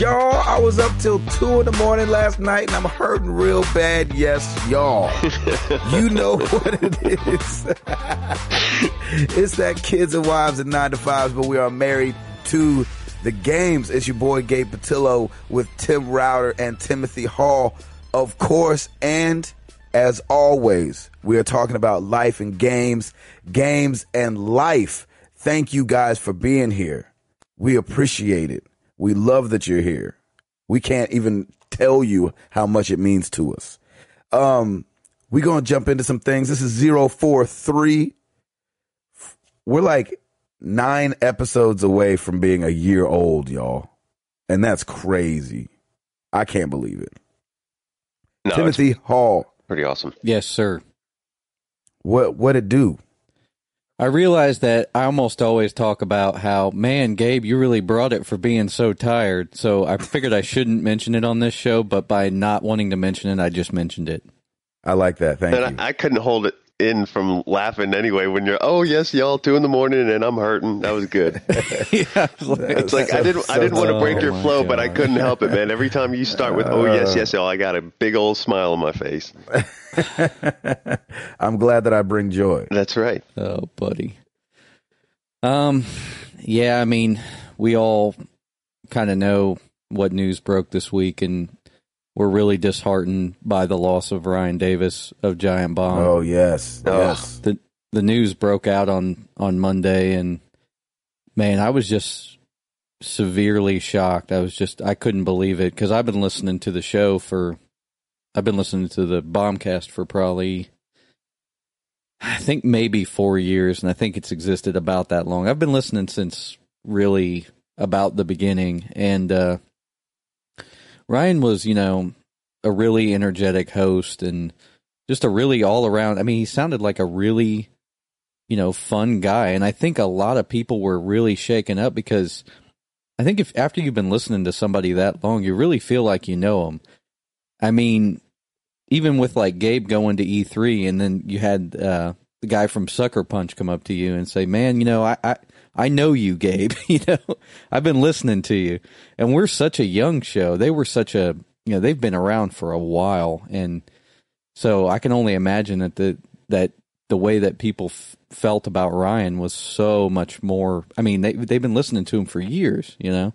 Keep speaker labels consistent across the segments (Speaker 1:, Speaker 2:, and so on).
Speaker 1: Y'all. I was up till two in the morning last night and I'm hurting real bad. Yes, y'all. you know what it is. it's that kids and wives and nine to fives, but we are married to the games. It's your boy Gabe Patillo with Tim Router and Timothy Hall, of course. And as always, we are talking about life and games, games and life. Thank you guys for being here. We appreciate it. We love that you're here. We can't even tell you how much it means to us. Um, we're going to jump into some things. This is 043. We're like nine episodes away from being a year old, y'all. And that's crazy. I can't believe it.
Speaker 2: No,
Speaker 1: Timothy Hall,
Speaker 2: pretty awesome.
Speaker 3: Yes, sir.
Speaker 1: what What'd it do?
Speaker 3: I realize that I almost always talk about how, man, Gabe, you really brought it for being so tired. So I figured I shouldn't mention it on this show, but by not wanting to mention it, I just mentioned it.
Speaker 1: I like that. Thank you.
Speaker 2: I, I couldn't hold it in from laughing anyway when you're, oh yes, y'all, two in the morning and I'm hurting. That was good.
Speaker 3: yeah, I was like-
Speaker 2: It's like I didn't, I didn't want to break
Speaker 3: Oh
Speaker 2: your
Speaker 3: my
Speaker 2: flow, but I couldn't help it, man. Every time you start with, oh yes, yes, y'all, I got a big old smile on my face.
Speaker 1: I'm glad that I bring joy.
Speaker 2: That's right.
Speaker 3: Oh, buddy. Um, yeah, I mean, we all kind of know what news broke this week, and we're really disheartened by the loss of Ryan Davis of Giant Bomb.
Speaker 1: Oh yes, yes.
Speaker 3: the The news broke out on on Monday, and man, I was just severely shocked. I was just I couldn't believe it because I've been listening to the show for I've been listening to the Bombcast for probably I think maybe four years, and I think it's existed about that long. I've been listening since really about the beginning, and uh, Ryan was, you know, a really energetic host and just a really all around. I mean, he sounded like a really, you know, fun guy, and I think a lot of people were really shaken up because I think if after you've been listening to somebody that long, you really feel like you know them. I mean, even with like Gabe going to E3, and then you had uh, the guy from Sucker Punch come up to you and say, "Man, you know, I, I I know you, Gabe. you know, I've been listening to you, and we're such a young show. They were such a you know they've been around for a while, and so I can only imagine that the that the way that people f- felt about Ryan was so much more. I mean, they they've been listening to him for years, you know,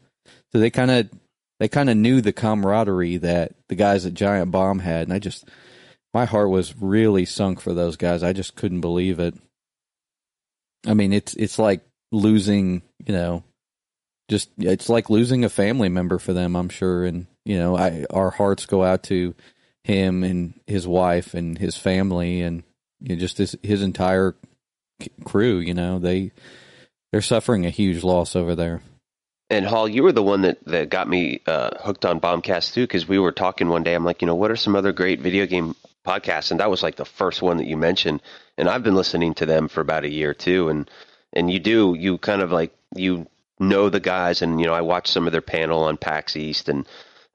Speaker 3: so they kind of they kind of knew the camaraderie that the guys at Giant Bomb had, and I just my heart was really sunk for those guys. I just couldn't believe it. I mean, it's it's like losing, you know, just it's like losing a family member for them. I'm sure, and you know, I our hearts go out to him and his wife and his family, and you know, just his his entire crew. You know, they they're suffering a huge loss over there.
Speaker 2: And Hall, you were the one that, that got me uh, hooked on Bombcast too, because we were talking one day. I'm like, you know, what are some other great video game podcasts? And that was like the first one that you mentioned. And I've been listening to them for about a year too. And and you do, you kind of like you know the guys, and you know, I watched some of their panel on PAX East, and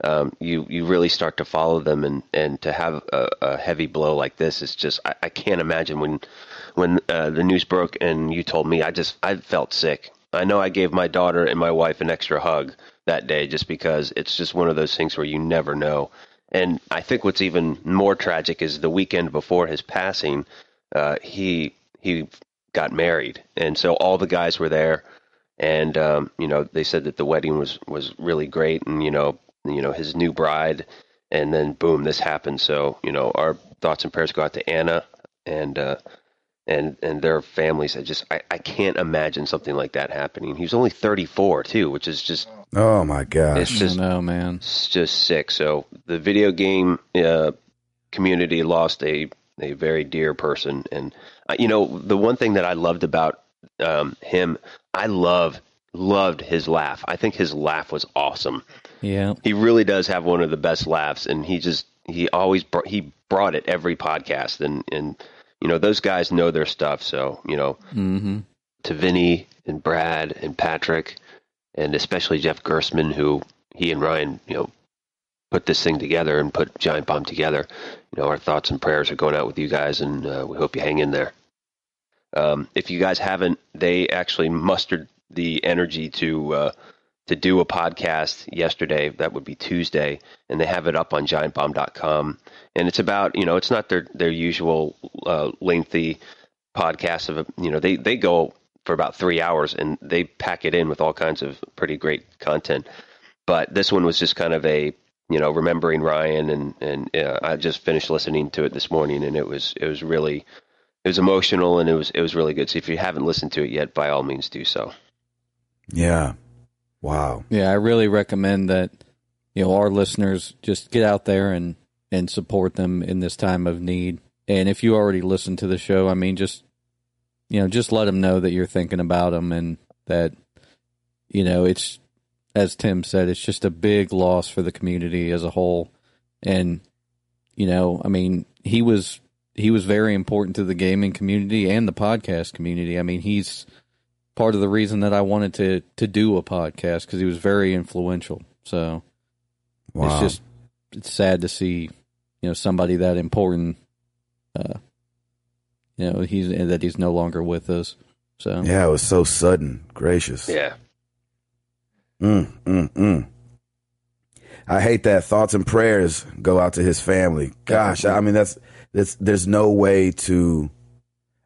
Speaker 2: um, you you really start to follow them, and and to have a, a heavy blow like this is just I, I can't imagine when when uh, the news broke and you told me, I just I felt sick. I know I gave my daughter and my wife an extra hug that day just because it's just one of those things where you never know. And I think what's even more tragic is the weekend before his passing, uh, he he got married, and so all the guys were there, and um, you know they said that the wedding was was really great, and you know you know his new bride, and then boom, this happened. So you know our thoughts and prayers go out to Anna and uh, and and their families. I just I, I can't imagine something like that happening. He was only 34 too, which is just
Speaker 1: Oh my gosh.
Speaker 2: it's just
Speaker 3: I don't know, man.
Speaker 2: it's just sick. So the video game uh, community lost a a very dear person, and you know the one thing that I loved about um, him, I love loved his laugh. I think his laugh was awesome.
Speaker 3: Yeah,
Speaker 2: He really does have one of the best laughs, and he just he always br- he brought it every podcast, and and you know those guys know their stuff. So you know
Speaker 3: hmm
Speaker 2: to Vinny and Brad and Patrick, and especially Jeff Gerstmann, who he and Ryan, you know, put this thing together and put Giant Bomb together. You know, our thoughts and prayers are going out with you guys, and uh, we hope you hang in there. Um, if you guys haven't, they actually mustered the energy to uh, to do a podcast yesterday. That would be Tuesday, and they have it up on giantbomb.com. And it's about you know it's not their their usual uh, lengthy podcast of you know they they go for about three hours and they pack it in with all kinds of pretty great content. But this one was just kind of a you know remembering Ryan and and uh, I just finished listening to it this morning and it was it was really it was emotional and it was it was really good. So if you haven't listened to it yet, by all means do so.
Speaker 1: Yeah. Wow.
Speaker 3: Yeah, I really recommend that you know our listeners just get out there and and support them in this time of need. And if you already listen to the show, I mean, just you know, just let them know that you're thinking about them and that you know it's as Tim said, it's just a big loss for the community as a whole. And you know, I mean, he was he was very important to the gaming community and the podcast community. I mean, he's part of the reason that I wanted to to do a podcast because he was very influential. So
Speaker 1: Wow.
Speaker 3: it's just it's sad to see you know somebody that important. Uh, you know he's that he's no longer with us. So
Speaker 1: yeah, it was so sudden. Gracious.
Speaker 2: Yeah.
Speaker 1: Mm, mm, mm. I hate that. Thoughts and prayers go out to his family. Gosh, I mean that's that's there's no way to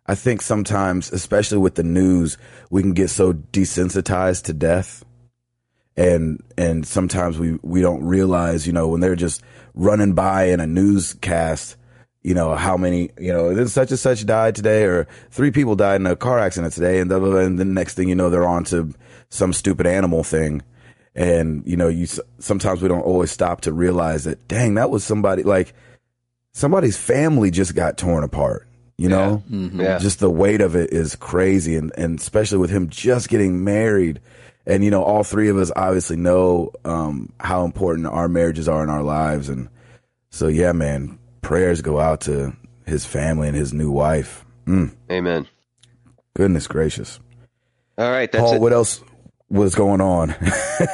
Speaker 1: I think sometimes, especially with the news, we can get so desensitized to death. And and sometimes we, we don't realize, you know, when they're just running by in a newscast, you know, how many, you know, then such and such died today or three people died in a car accident today and, blah, blah, blah, and the next thing you know, they're on to some stupid animal thing. And, you know, you, sometimes we don't always stop to realize that, dang, that was somebody like somebody's family just got torn apart, you know?
Speaker 2: Yeah.
Speaker 1: Just the weight of it is crazy. And, and especially with him just getting married. And, you know, all three of us obviously know, um, how important our marriages are in our lives. And so, yeah, man, prayers go out to his family and his new wife. Mm,
Speaker 2: Amen.
Speaker 1: goodness gracious.
Speaker 2: All right, that's
Speaker 1: Paul,
Speaker 2: it.
Speaker 1: what else was going on?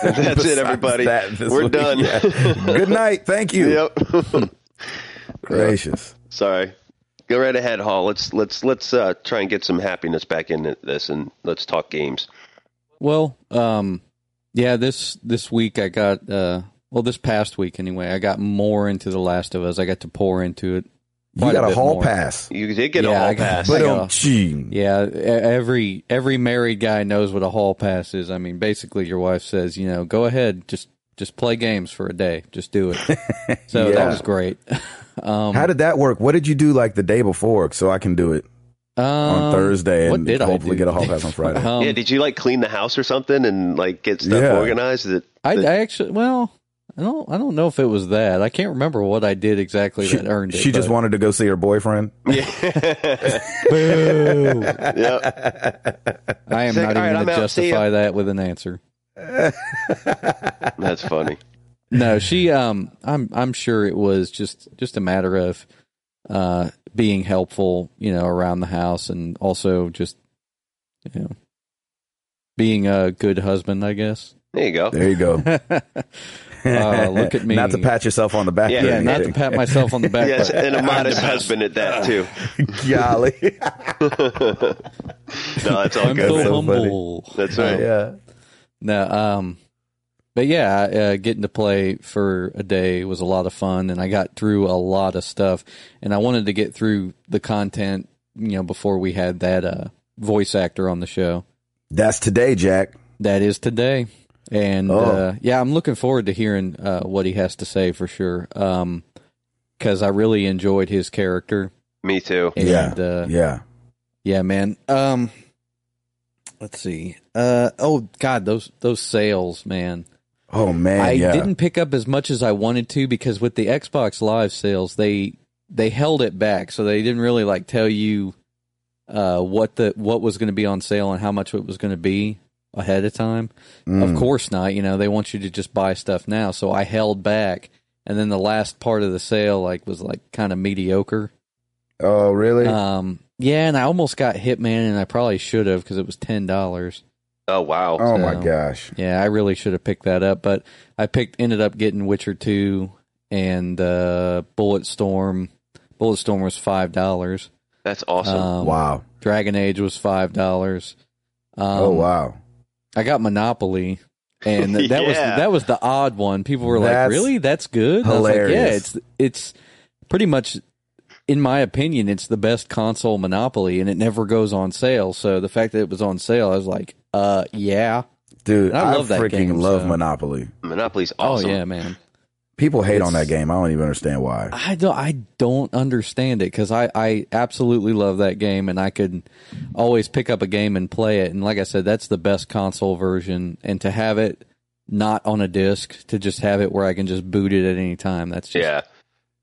Speaker 2: That's it, everybody.
Speaker 1: that
Speaker 2: We're
Speaker 1: week?
Speaker 2: done.
Speaker 1: Yeah. Good night. Thank you.
Speaker 2: Yep.
Speaker 1: Gracious.
Speaker 2: Sorry. Go right ahead, Hall. Let's let's let's uh, try and get some happiness back in this, and let's talk games.
Speaker 3: Well, um, yeah, this this week I got uh, well, this past week anyway, I got more into The Last of Us. I got to pour into it.
Speaker 1: You got a
Speaker 3: bit
Speaker 1: hall
Speaker 3: more.
Speaker 1: pass.
Speaker 2: You did get
Speaker 3: Yeah,
Speaker 2: a hall
Speaker 3: I got-
Speaker 2: pass.
Speaker 1: But
Speaker 3: I got-
Speaker 1: gee,
Speaker 3: Yeah, every every married guy knows what a hall pass is. I mean, basically, your wife says, you know, go ahead, just just play games for a day, just do it. So
Speaker 1: Yeah.
Speaker 3: that was great. um,
Speaker 1: how did that work? What did you do like the day before so I can do it on
Speaker 3: um,
Speaker 1: Thursday and
Speaker 3: did I
Speaker 1: hopefully get a hall pass on Friday?
Speaker 3: Um,
Speaker 2: yeah, did you like clean the house or something and like get stuff
Speaker 1: Yeah.
Speaker 2: organized? That
Speaker 3: I, I actually, well, I don't, I don't know if it was that. I can't remember what I did exactly
Speaker 1: She,
Speaker 3: that earned it.
Speaker 1: she just wanted to go see her boyfriend.
Speaker 2: yeah,
Speaker 3: Boo.
Speaker 2: yeah.
Speaker 3: I am
Speaker 2: like,
Speaker 3: not even
Speaker 2: I'm
Speaker 3: going to
Speaker 2: out. See ya."
Speaker 3: justify that with an answer.
Speaker 2: That's funny.
Speaker 3: No, she. Um, I'm. I'm sure it was just just a matter of uh being helpful, you know, around the house, and also just you know being a good husband, I guess.
Speaker 2: There you go.
Speaker 1: There you go.
Speaker 3: Uh, look at me.
Speaker 1: Not to pat yourself on the back.
Speaker 2: Yeah,
Speaker 3: yeah, not to pat myself on the back.
Speaker 2: Yes, and a
Speaker 3: I'm
Speaker 2: modest husband at that too.
Speaker 1: Golly.
Speaker 2: No, that's all
Speaker 3: I'm
Speaker 2: good.
Speaker 3: so humble.
Speaker 2: That's right.
Speaker 1: yeah.
Speaker 3: No, um, but yeah, uh, getting to play for a day was a lot of fun, and I got through a lot of stuff, and I wanted to get through the content, you know, before we had that uh, voice actor on the show.
Speaker 1: That's today, Jack.
Speaker 3: That is today, and
Speaker 1: Oh.
Speaker 3: uh, yeah, I'm looking forward to hearing uh, what he has to say for sure. Um, because I really enjoyed his character,
Speaker 2: Me too.
Speaker 3: and
Speaker 1: yeah.
Speaker 3: uh,
Speaker 1: yeah.
Speaker 3: yeah, man. Um, let's see. Uh, oh God, those those sales, man.
Speaker 1: Oh man.
Speaker 3: I
Speaker 1: yeah.
Speaker 3: didn't pick up as much as I wanted to because with the Xbox Live sales, they they held it back, so they didn't really like tell you uh, what the what was going to be on sale and how much it was going to be ahead of time.
Speaker 1: Mm.
Speaker 3: Of course not. You know, they want you to just buy stuff now, so I held back, and then the last part of the sale like was like kind of mediocre.
Speaker 1: Oh really?
Speaker 3: Um, yeah, and I almost got Hitman, and I probably should have because it was ten dollars.
Speaker 2: Oh wow.
Speaker 1: oh my gosh.
Speaker 3: Yeah, I really should have picked that up, but I picked ended up getting Witcher two and uh, Bulletstorm. Bulletstorm was five dollars.
Speaker 2: That's awesome.
Speaker 3: Um,
Speaker 1: wow.
Speaker 3: Dragon Age was five dollars. Um,
Speaker 1: oh wow.
Speaker 3: I got Monopoly and th- that was that was the odd one. People were like, "Really? That's good." I was like, yeah, it's it's pretty much, in my opinion, it's the best console Monopoly, and it never goes on sale. So the fact that it was on sale, I was like, "Uh, yeah,
Speaker 1: Dude,
Speaker 3: I
Speaker 1: I,
Speaker 3: love that
Speaker 1: freaking
Speaker 3: game,
Speaker 1: love
Speaker 3: so-
Speaker 1: Monopoly.
Speaker 2: Monopoly's awesome.
Speaker 3: oh yeah, man."
Speaker 1: People hate on that game. I don't even understand why.
Speaker 3: I don't I don't understand it because I I absolutely love that game and I could always pick up a game and play it and like I said that's the best console version and to have it not on a disc to just have it where I can just boot it at any time that's just
Speaker 2: Yeah.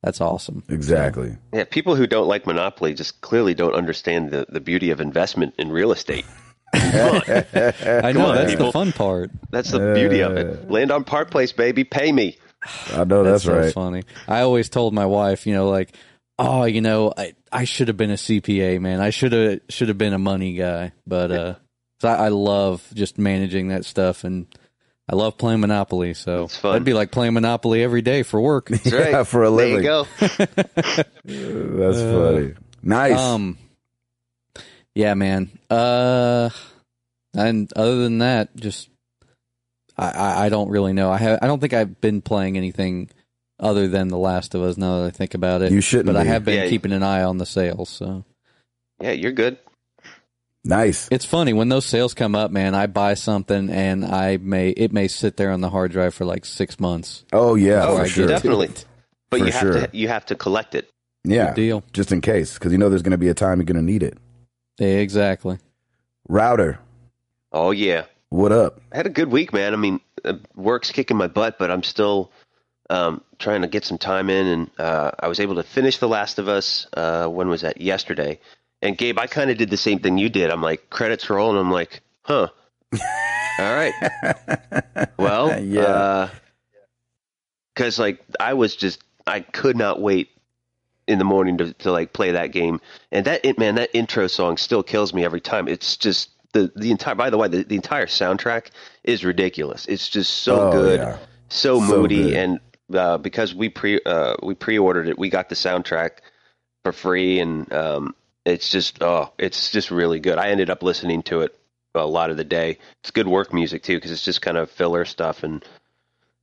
Speaker 3: that's awesome.
Speaker 1: Exactly.
Speaker 2: Yeah, people who don't like Monopoly just clearly don't understand the, the beauty of investment in real estate.
Speaker 3: I know
Speaker 2: on,
Speaker 3: that's
Speaker 2: people.
Speaker 3: the fun part.
Speaker 2: That's the beauty of it. Land on Park Place, baby. Pay me.
Speaker 1: I know that's,
Speaker 3: so
Speaker 1: right.
Speaker 3: funny. I always told my wife, you know, like, oh, you know, I, I should have been a CPA, man. I should have should have been a money guy. But uh, so I, I love just managing that stuff, and I love playing Monopoly. So
Speaker 2: It's fun.
Speaker 3: that'd be like playing Monopoly every day for work.
Speaker 2: That's right.
Speaker 1: Yeah, for a
Speaker 2: There you go.
Speaker 1: That's funny. Nice.
Speaker 3: um, yeah, man. Uh, and other than that, just I, I, I don't really know. I have I don't think I've been playing anything other than The Last of Us. Now that I think about it,
Speaker 1: you shouldn't
Speaker 3: but I have been
Speaker 2: Yeah.
Speaker 3: keeping an eye on the sales. So
Speaker 2: Yeah, you're good.
Speaker 1: nice.
Speaker 3: it's funny when those sales come up, man. I buy something and I may it may sit there on the hard drive for like six months.
Speaker 1: Oh yeah,
Speaker 2: Oh,
Speaker 1: for
Speaker 3: I
Speaker 1: sure.
Speaker 3: get
Speaker 2: definitely. But
Speaker 1: For
Speaker 2: you have
Speaker 1: sure.
Speaker 2: to you have to collect it.
Speaker 1: Yeah,
Speaker 3: Good deal.
Speaker 1: just in case, because you know there's going to be a time you're going to need it.
Speaker 3: Exactly.
Speaker 1: Router,
Speaker 2: Oh yeah.
Speaker 1: what up?
Speaker 2: I had a good week, man. I mean, uh, work's kicking my butt, but I'm still um, trying to get some time in, and uh, I was able to finish The Last of Us. Uh, when was that? Yesterday. And Gabe, I kind of did the same thing you did. I'm like, credits roll, and I'm like, huh. All right. Well,
Speaker 1: Yeah.
Speaker 2: because like I was just I could not wait in the morning to, to like play that game, and that it man that intro song still kills me every time. It's just the the entire. By the way, the, the entire soundtrack is ridiculous. It's just so
Speaker 1: Oh,
Speaker 2: good,
Speaker 1: yeah.
Speaker 2: so
Speaker 1: So
Speaker 2: moody,
Speaker 1: good.
Speaker 2: and uh, because we pre uh, we pre ordered it, we got the soundtrack for free, and um, it's just oh, it's just really good. I ended up listening to it a lot of the day. It's good work music too, because it's just kind of filler stuff, and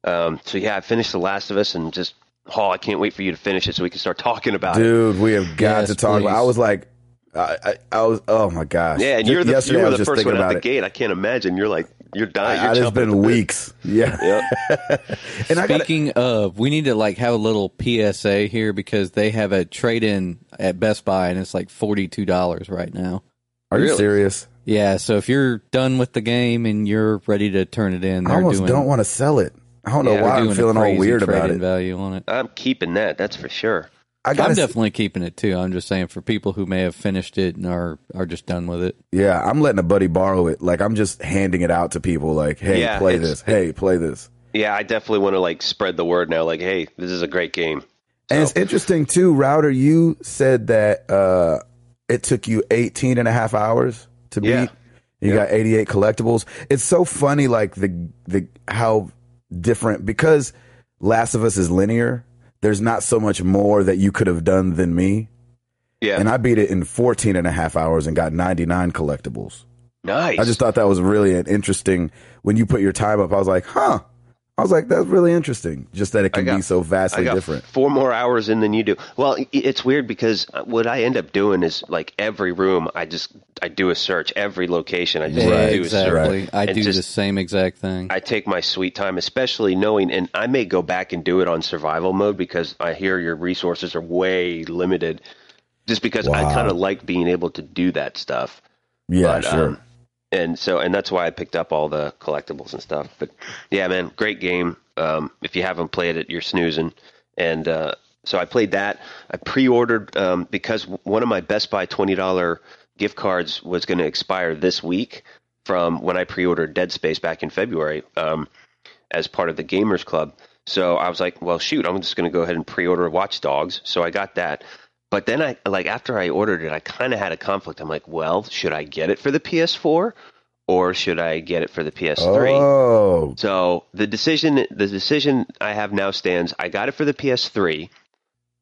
Speaker 2: um, so yeah, I finished The Last of Us, and just oh, I can't wait for you to finish it so we can start talking about it.
Speaker 1: Dude, we have got
Speaker 3: Yes,
Speaker 1: to talk. About, I was like, I, I, I was. Oh my gosh.
Speaker 2: Yeah, and you're the
Speaker 1: yesterday
Speaker 2: you were the first one out the
Speaker 1: it.
Speaker 2: gate. I can't imagine. You're like you're dying.
Speaker 1: I,
Speaker 2: You're
Speaker 1: it's
Speaker 2: jumping
Speaker 1: been
Speaker 2: at bit.
Speaker 1: weeks. Yeah.
Speaker 2: Yep.
Speaker 1: and I got
Speaker 3: Speaking of, we need to like have a little PSA here because they have a trade in at Best Buy and it's like forty two dollars right now.
Speaker 1: Are you
Speaker 2: Really?
Speaker 1: serious?
Speaker 3: Yeah, so if you're done with the game and you're ready to turn it in,
Speaker 1: I almost
Speaker 3: doing
Speaker 1: don't want to sell it. I don't know
Speaker 2: Yeah,
Speaker 1: why I'm
Speaker 3: doing a
Speaker 1: feeling all weird about
Speaker 3: trade-in
Speaker 1: it.
Speaker 3: value on it.
Speaker 2: I'm keeping that. That's for sure.
Speaker 1: I
Speaker 3: I'm
Speaker 1: got
Speaker 3: definitely keeping it too. I'm just saying for people who may have finished it and are are just done with it.
Speaker 1: Yeah, I'm letting a buddy borrow it. Like I'm just handing it out to people. Like, hey,
Speaker 2: Yeah,
Speaker 1: play this. Hey, play this.
Speaker 2: Yeah, I definitely want to like spread the word now. Like, hey, this is a great game.
Speaker 1: And it's interesting too, Router. You said that uh, it took you 18 and a half hours to beat.
Speaker 2: Yeah.
Speaker 1: You
Speaker 2: Yeah.
Speaker 1: got 88 collectibles. It's so funny, like the the how different because Last of Us is linear. There's not so much more that you could have done than me.
Speaker 2: Yeah,
Speaker 1: And I beat it in 14 and a half hours and got 99 collectibles.
Speaker 2: nice.
Speaker 1: I just thought that was really an interesting when you put your time up. I was like, huh. I was like, that's really interesting. Just that it can
Speaker 2: got-
Speaker 1: be so
Speaker 2: I
Speaker 1: vastly
Speaker 2: got
Speaker 1: different.
Speaker 2: four more hours in than you do. Well, it's weird because what I end up doing is like every room, I just I do a search. Every location, I just
Speaker 1: Right,
Speaker 2: do a search.
Speaker 3: exactly. I do
Speaker 2: just-
Speaker 3: the same exact thing.
Speaker 2: I take my sweet time, especially knowing, and I may go back and do it on survival mode because I hear your resources are way limited. Just because I kind of like being able to do that stuff.
Speaker 1: Yeah,
Speaker 2: But,
Speaker 1: sure.
Speaker 2: um, and so, and that's why I picked up all the collectibles and stuff. But yeah, man, great game. Um, if you haven't played it, you're snoozing. And uh, so I played that. I pre-ordered um, because one of my Best Buy twenty dollar gift cards was going to expire this week from when I pre-ordered Dead Space back in February um, as part of the Gamers Club. So I was like, well, shoot, I'm just going to go ahead and pre-order Watch Dogs. So I got that. But then I like after I ordered it, I kind of had a conflict. I'm like, well, should I get it for the PS4 or should I get it for the PS3?
Speaker 1: Oh,
Speaker 2: So the decision the decision I have now stands. I got it for the PS3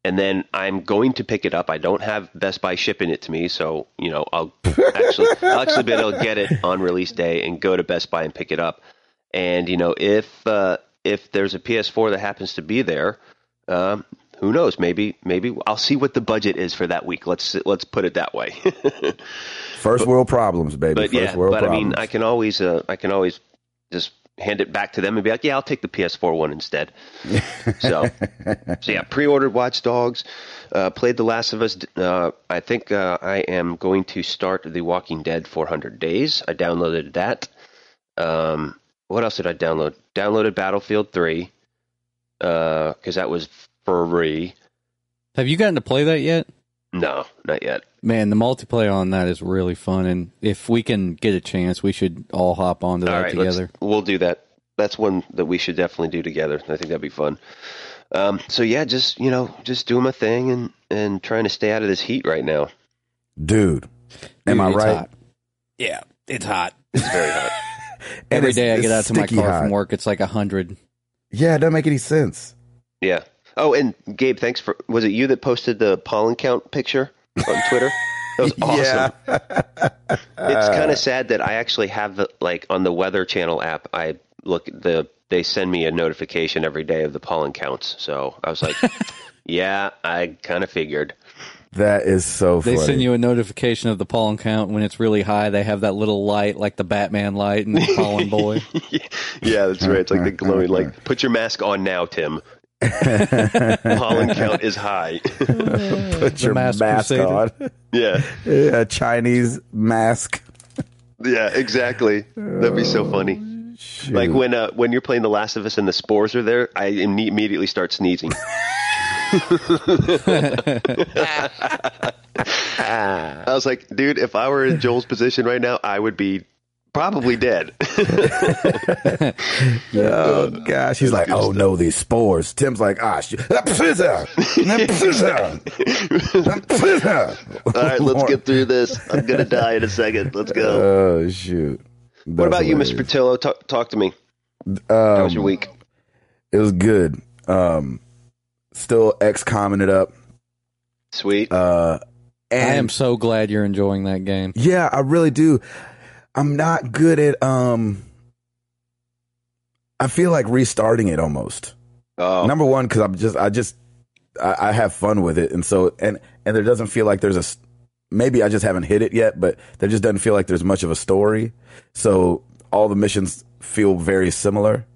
Speaker 2: and then I'm going to pick it up. I don't have Best Buy shipping it to me, so you know, I'll actually I'll actually be able to get it on release day and go to Best Buy and pick it up. And you know, if uh, if there's a PS4 that happens to be there, um, who knows? Maybe maybe I'll see what the budget is for that week. Let's let's put it that way.
Speaker 1: First world problems, baby.
Speaker 2: but
Speaker 1: First
Speaker 2: yeah, but
Speaker 1: problems.
Speaker 2: I mean, I can always uh, I can always just hand it back to them and be like, yeah, I'll take the PS4 one instead. so, so yeah, pre-ordered Watch Dogs, uh, played The Last of Us. Uh, I think uh, I am going to start The Walking Dead 400 Days. I downloaded that. Um, what else did I download? Downloaded Battlefield 3 because that was free.
Speaker 3: Have you gotten to play that yet?
Speaker 2: No, not yet.
Speaker 3: Man, the multiplayer on that is really fun, and if we can get a chance, we should all hop onto that
Speaker 2: All right,
Speaker 3: together.
Speaker 2: we'll do that. That's one that we should definitely do together. I think that'd be fun. Um, so yeah, just you know, just doing my thing and and trying to stay out of this heat right now.
Speaker 1: dude, am
Speaker 3: Dude,
Speaker 1: I right?
Speaker 3: hot. Yeah, it's hot.
Speaker 2: It's very hot.
Speaker 1: And
Speaker 3: Every
Speaker 1: it's-
Speaker 3: day I get out to my car
Speaker 1: hot.
Speaker 3: from work, it's like a hundred.
Speaker 1: Yeah, it doesn't make any sense.
Speaker 2: Yeah. Oh, and Gabe, thanks for. Was it you that posted the pollen count picture on Twitter? That was awesome.
Speaker 1: Yeah.
Speaker 2: It's kind of sad that I actually have the like on the Weather Channel app. I look the they send me a notification every day of the pollen counts. So I was like, yeah, I kind of figured.
Speaker 1: That is so
Speaker 3: They send you a notification of the pollen count when it's really high. They have that little light, like the Batman light and the pollen boy.
Speaker 2: Yeah, that's right. It's like the glowing, like put your mask on now, Tim. pollen count is high.
Speaker 1: Put your
Speaker 3: mask
Speaker 1: mask on.
Speaker 2: yeah,
Speaker 1: a Chinese mask.
Speaker 2: yeah, exactly. That'd be so funny.
Speaker 1: Shoot.
Speaker 2: Like when uh, when you're playing The Last of Us and the spores are there, I imme- immediately start sneezing. I was like, dude, if I were in Joel's position right now, I would be probably dead.
Speaker 1: Oh gosh, he's like, oh no, these spores. Tim's like, ah, shit. Pizza, pizza, pizza.
Speaker 2: All right, let's get through this. I'm gonna die in a second. Let's go.
Speaker 1: Oh shoot.
Speaker 2: what about you, Mr. Patillo? Talk, talk to me.
Speaker 1: Um,
Speaker 2: How was your week?
Speaker 1: It was good. Um, still X commented up.
Speaker 2: Sweet.
Speaker 1: Uh,
Speaker 3: I am so glad you're enjoying that game.
Speaker 1: Yeah, I really do. I'm not good at um I feel like restarting it almost.
Speaker 2: oh,
Speaker 1: Number one, because I'm just I just I, I have fun with it, and so and and there doesn't feel like there's a maybe I just haven't hit it yet, but there just doesn't feel like there's much of a story. So all the missions feel very similar,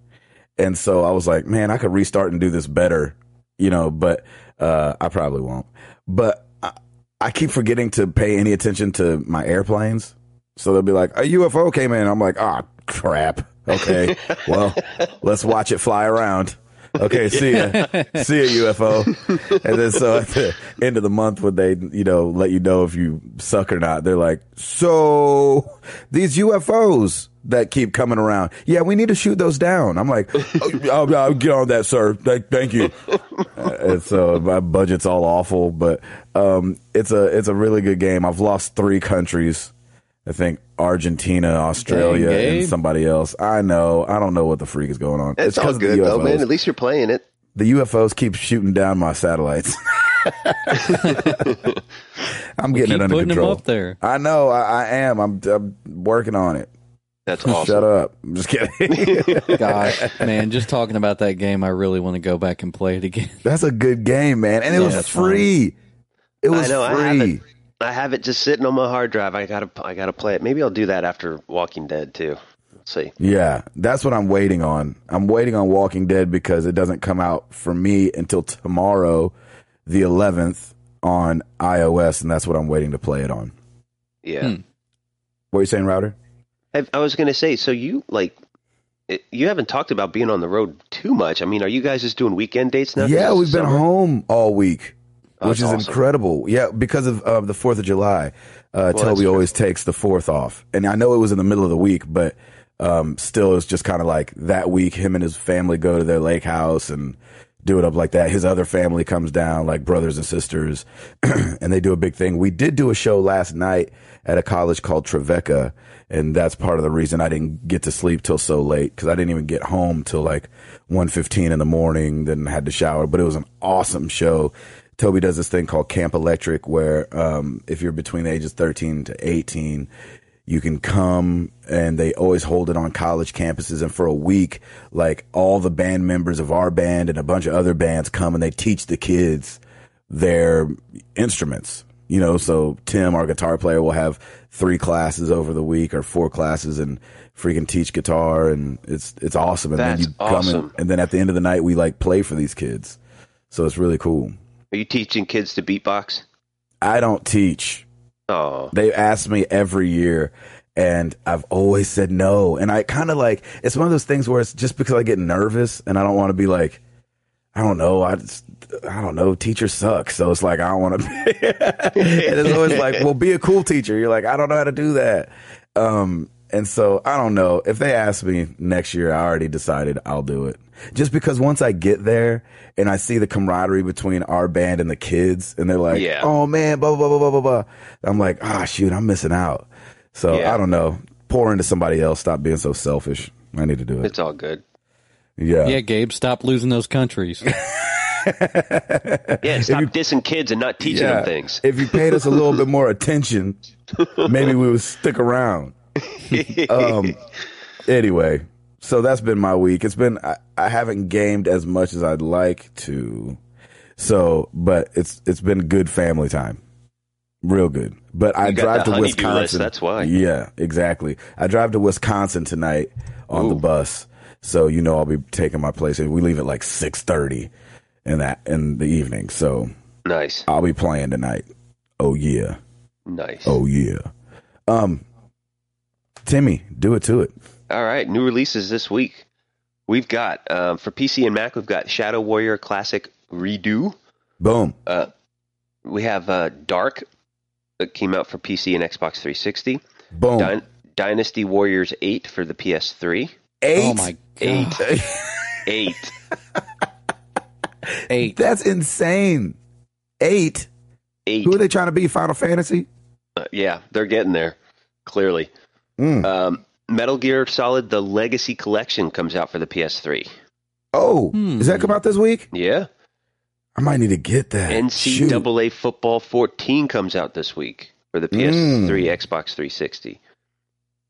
Speaker 1: and so I was like, man, I could restart and do this better, you know, but uh, I probably won't. But I, I keep forgetting to pay any attention to my airplanes. So they'll be like, a UFO came in. I'm like, ah, crap. Okay. well, let's watch it fly around. Okay, see ya. see ya, UFO. And then so at the end of the month when they, you know, let you know if you suck or not, they're like, so these UFOs that keep coming around, yeah, we need to shoot those down. I'm like, oh, I'll, I'll get on that, sir. Thank, thank you. Uh, and so my budget's all awful, but um, it's a it's a really good game. I've lost three countries. I think Argentina, Australia,
Speaker 3: Dang,
Speaker 1: and somebody else. I know. I don't know what the freak is going on.
Speaker 2: it's, all good though, man. At least you're playing it.
Speaker 1: The UFOs keep shooting down my satellites. I'm getting
Speaker 3: Keep
Speaker 1: it under
Speaker 3: putting them
Speaker 1: control.
Speaker 3: up there.
Speaker 1: I know. I, I am. I'm, I'm working on it.
Speaker 2: That's awesome.
Speaker 1: Shut up. I'm just kidding.
Speaker 3: Gosh, man, just talking about that game, I really want to go back and play it again.
Speaker 1: That's a good game, man. And it
Speaker 3: Yeah,
Speaker 1: was
Speaker 3: it's fun.
Speaker 1: free. It was
Speaker 2: I know. I
Speaker 1: free.
Speaker 2: It. I have it just sitting on my hard drive. I gotta. I gotta play it. Maybe I'll do that after Walking Dead too. Let's see.
Speaker 1: Yeah, that's what I'm waiting on. I'm waiting on Walking Dead because it doesn't come out for me until tomorrow, the 11th, on iOS, and that's what I'm waiting to play it on.
Speaker 2: Yeah.
Speaker 3: Hmm.
Speaker 1: What are you saying, Router?
Speaker 2: Have- I was gonna say. So you like. You haven't talked about being on the road too much. I mean, are you guys just doing weekend dates now?
Speaker 1: Yeah, we've been
Speaker 2: summer?
Speaker 1: home all week, Which is
Speaker 2: awesome.
Speaker 1: incredible. Yeah, because of uh, the Fourth of July, uh,
Speaker 2: that's
Speaker 1: Toby always takes the fourth off, and I know it was in the middle of the week, but um, still, it's just kind of like that week. Him and his family go to their lake house and do it up like that. His other family comes down, like brothers and sisters, and they do a big thing. We did do a show last night at a college called Trevecca, and that's part of the reason I didn't get to sleep till so late because I didn't even get home till like 1.15 in the morning. Then had to shower, but it was an awesome show. Toby does this thing called Camp Electric, where um, if you're between the ages 13 to 18, You can come and they always hold it on college campuses. And for a week, like all the band members of our band and a bunch of other bands come and they teach the kids their instruments. You know, so Tim, our guitar player, will have three classes over the week or four classes and freaking teach guitar and it's it's awesome. And
Speaker 2: That's
Speaker 1: then you come
Speaker 2: awesome.
Speaker 1: in, and then at the end of the night we like play for these kids. So it's really cool.
Speaker 2: Are you teaching kids to beatbox?
Speaker 1: I don't teach.
Speaker 2: Oh,
Speaker 1: They ask me every year and I've always said no. And I kind of like, it's one of those things where it's just because I get nervous and I don't want to be like, I don't know. I just, I don't know. Teachers suck. So it's like, I don't want to be. and it's always like, well, be a cool teacher. You're like, I don't know how to do that. Um, and so I don't know. If they ask me next year, I already decided I'll do it. Just because once I get there and I see the camaraderie between our band and the kids, and they're like,
Speaker 2: Yeah.
Speaker 1: "Oh man, blah blah blah blah blah blah," I'm like, "Ah, shoot, I'm missing out." So
Speaker 2: Yeah.
Speaker 1: I don't know. Pour into somebody else. Stop being so selfish. I need to do it.
Speaker 2: it's all good.
Speaker 1: Yeah.
Speaker 3: Yeah, Gabe, stop losing those countries.
Speaker 2: Yeah, stop dissing kids and not teaching
Speaker 1: Yeah.
Speaker 2: them things.
Speaker 1: If you paid us a little bit more attention, maybe we would stick around. um, anyway, so that's been my week. It's been I, I haven't gamed as much as I'd like to. So, but it's it's been good family time. Real good. But I
Speaker 2: You got
Speaker 1: drive to Wisconsin.
Speaker 2: list, that's why.
Speaker 1: Yeah, exactly. I drive to Wisconsin tonight on the bus. So, you know I'll be taking my place we leave at like 6:30 in that in the evening. So,
Speaker 2: Nice,
Speaker 1: I'll be playing tonight. Oh yeah.
Speaker 2: nice.
Speaker 1: Oh yeah. Um Timmy, do it to it.
Speaker 2: All right, new releases this week. We've got um, for PC and Mac. We've got Shadow Warrior Classic Redo.
Speaker 1: Boom.
Speaker 2: Uh, we have uh, Dark that came out for PC and Xbox 360.
Speaker 1: Boom.
Speaker 2: Dyn- Dynasty Warriors 8 for the PS3.
Speaker 1: Eight.
Speaker 3: oh my
Speaker 2: Eight.
Speaker 3: god,
Speaker 2: Eight.
Speaker 3: eight.
Speaker 1: That's insane. Eight.
Speaker 2: Eight.
Speaker 1: Who are they trying to be? Final Fantasy?
Speaker 2: Uh, yeah, they're getting there. Clearly.
Speaker 1: Mm.
Speaker 2: Um, Metal Gear Solid: The Legacy Collection comes out for the PS3.
Speaker 1: Oh,
Speaker 3: Hmm.
Speaker 1: does that come out this week?
Speaker 2: Yeah.
Speaker 1: I might need to get that. Shoot.
Speaker 2: NCAA Football 14 comes out this week for the PS3, Xbox 360.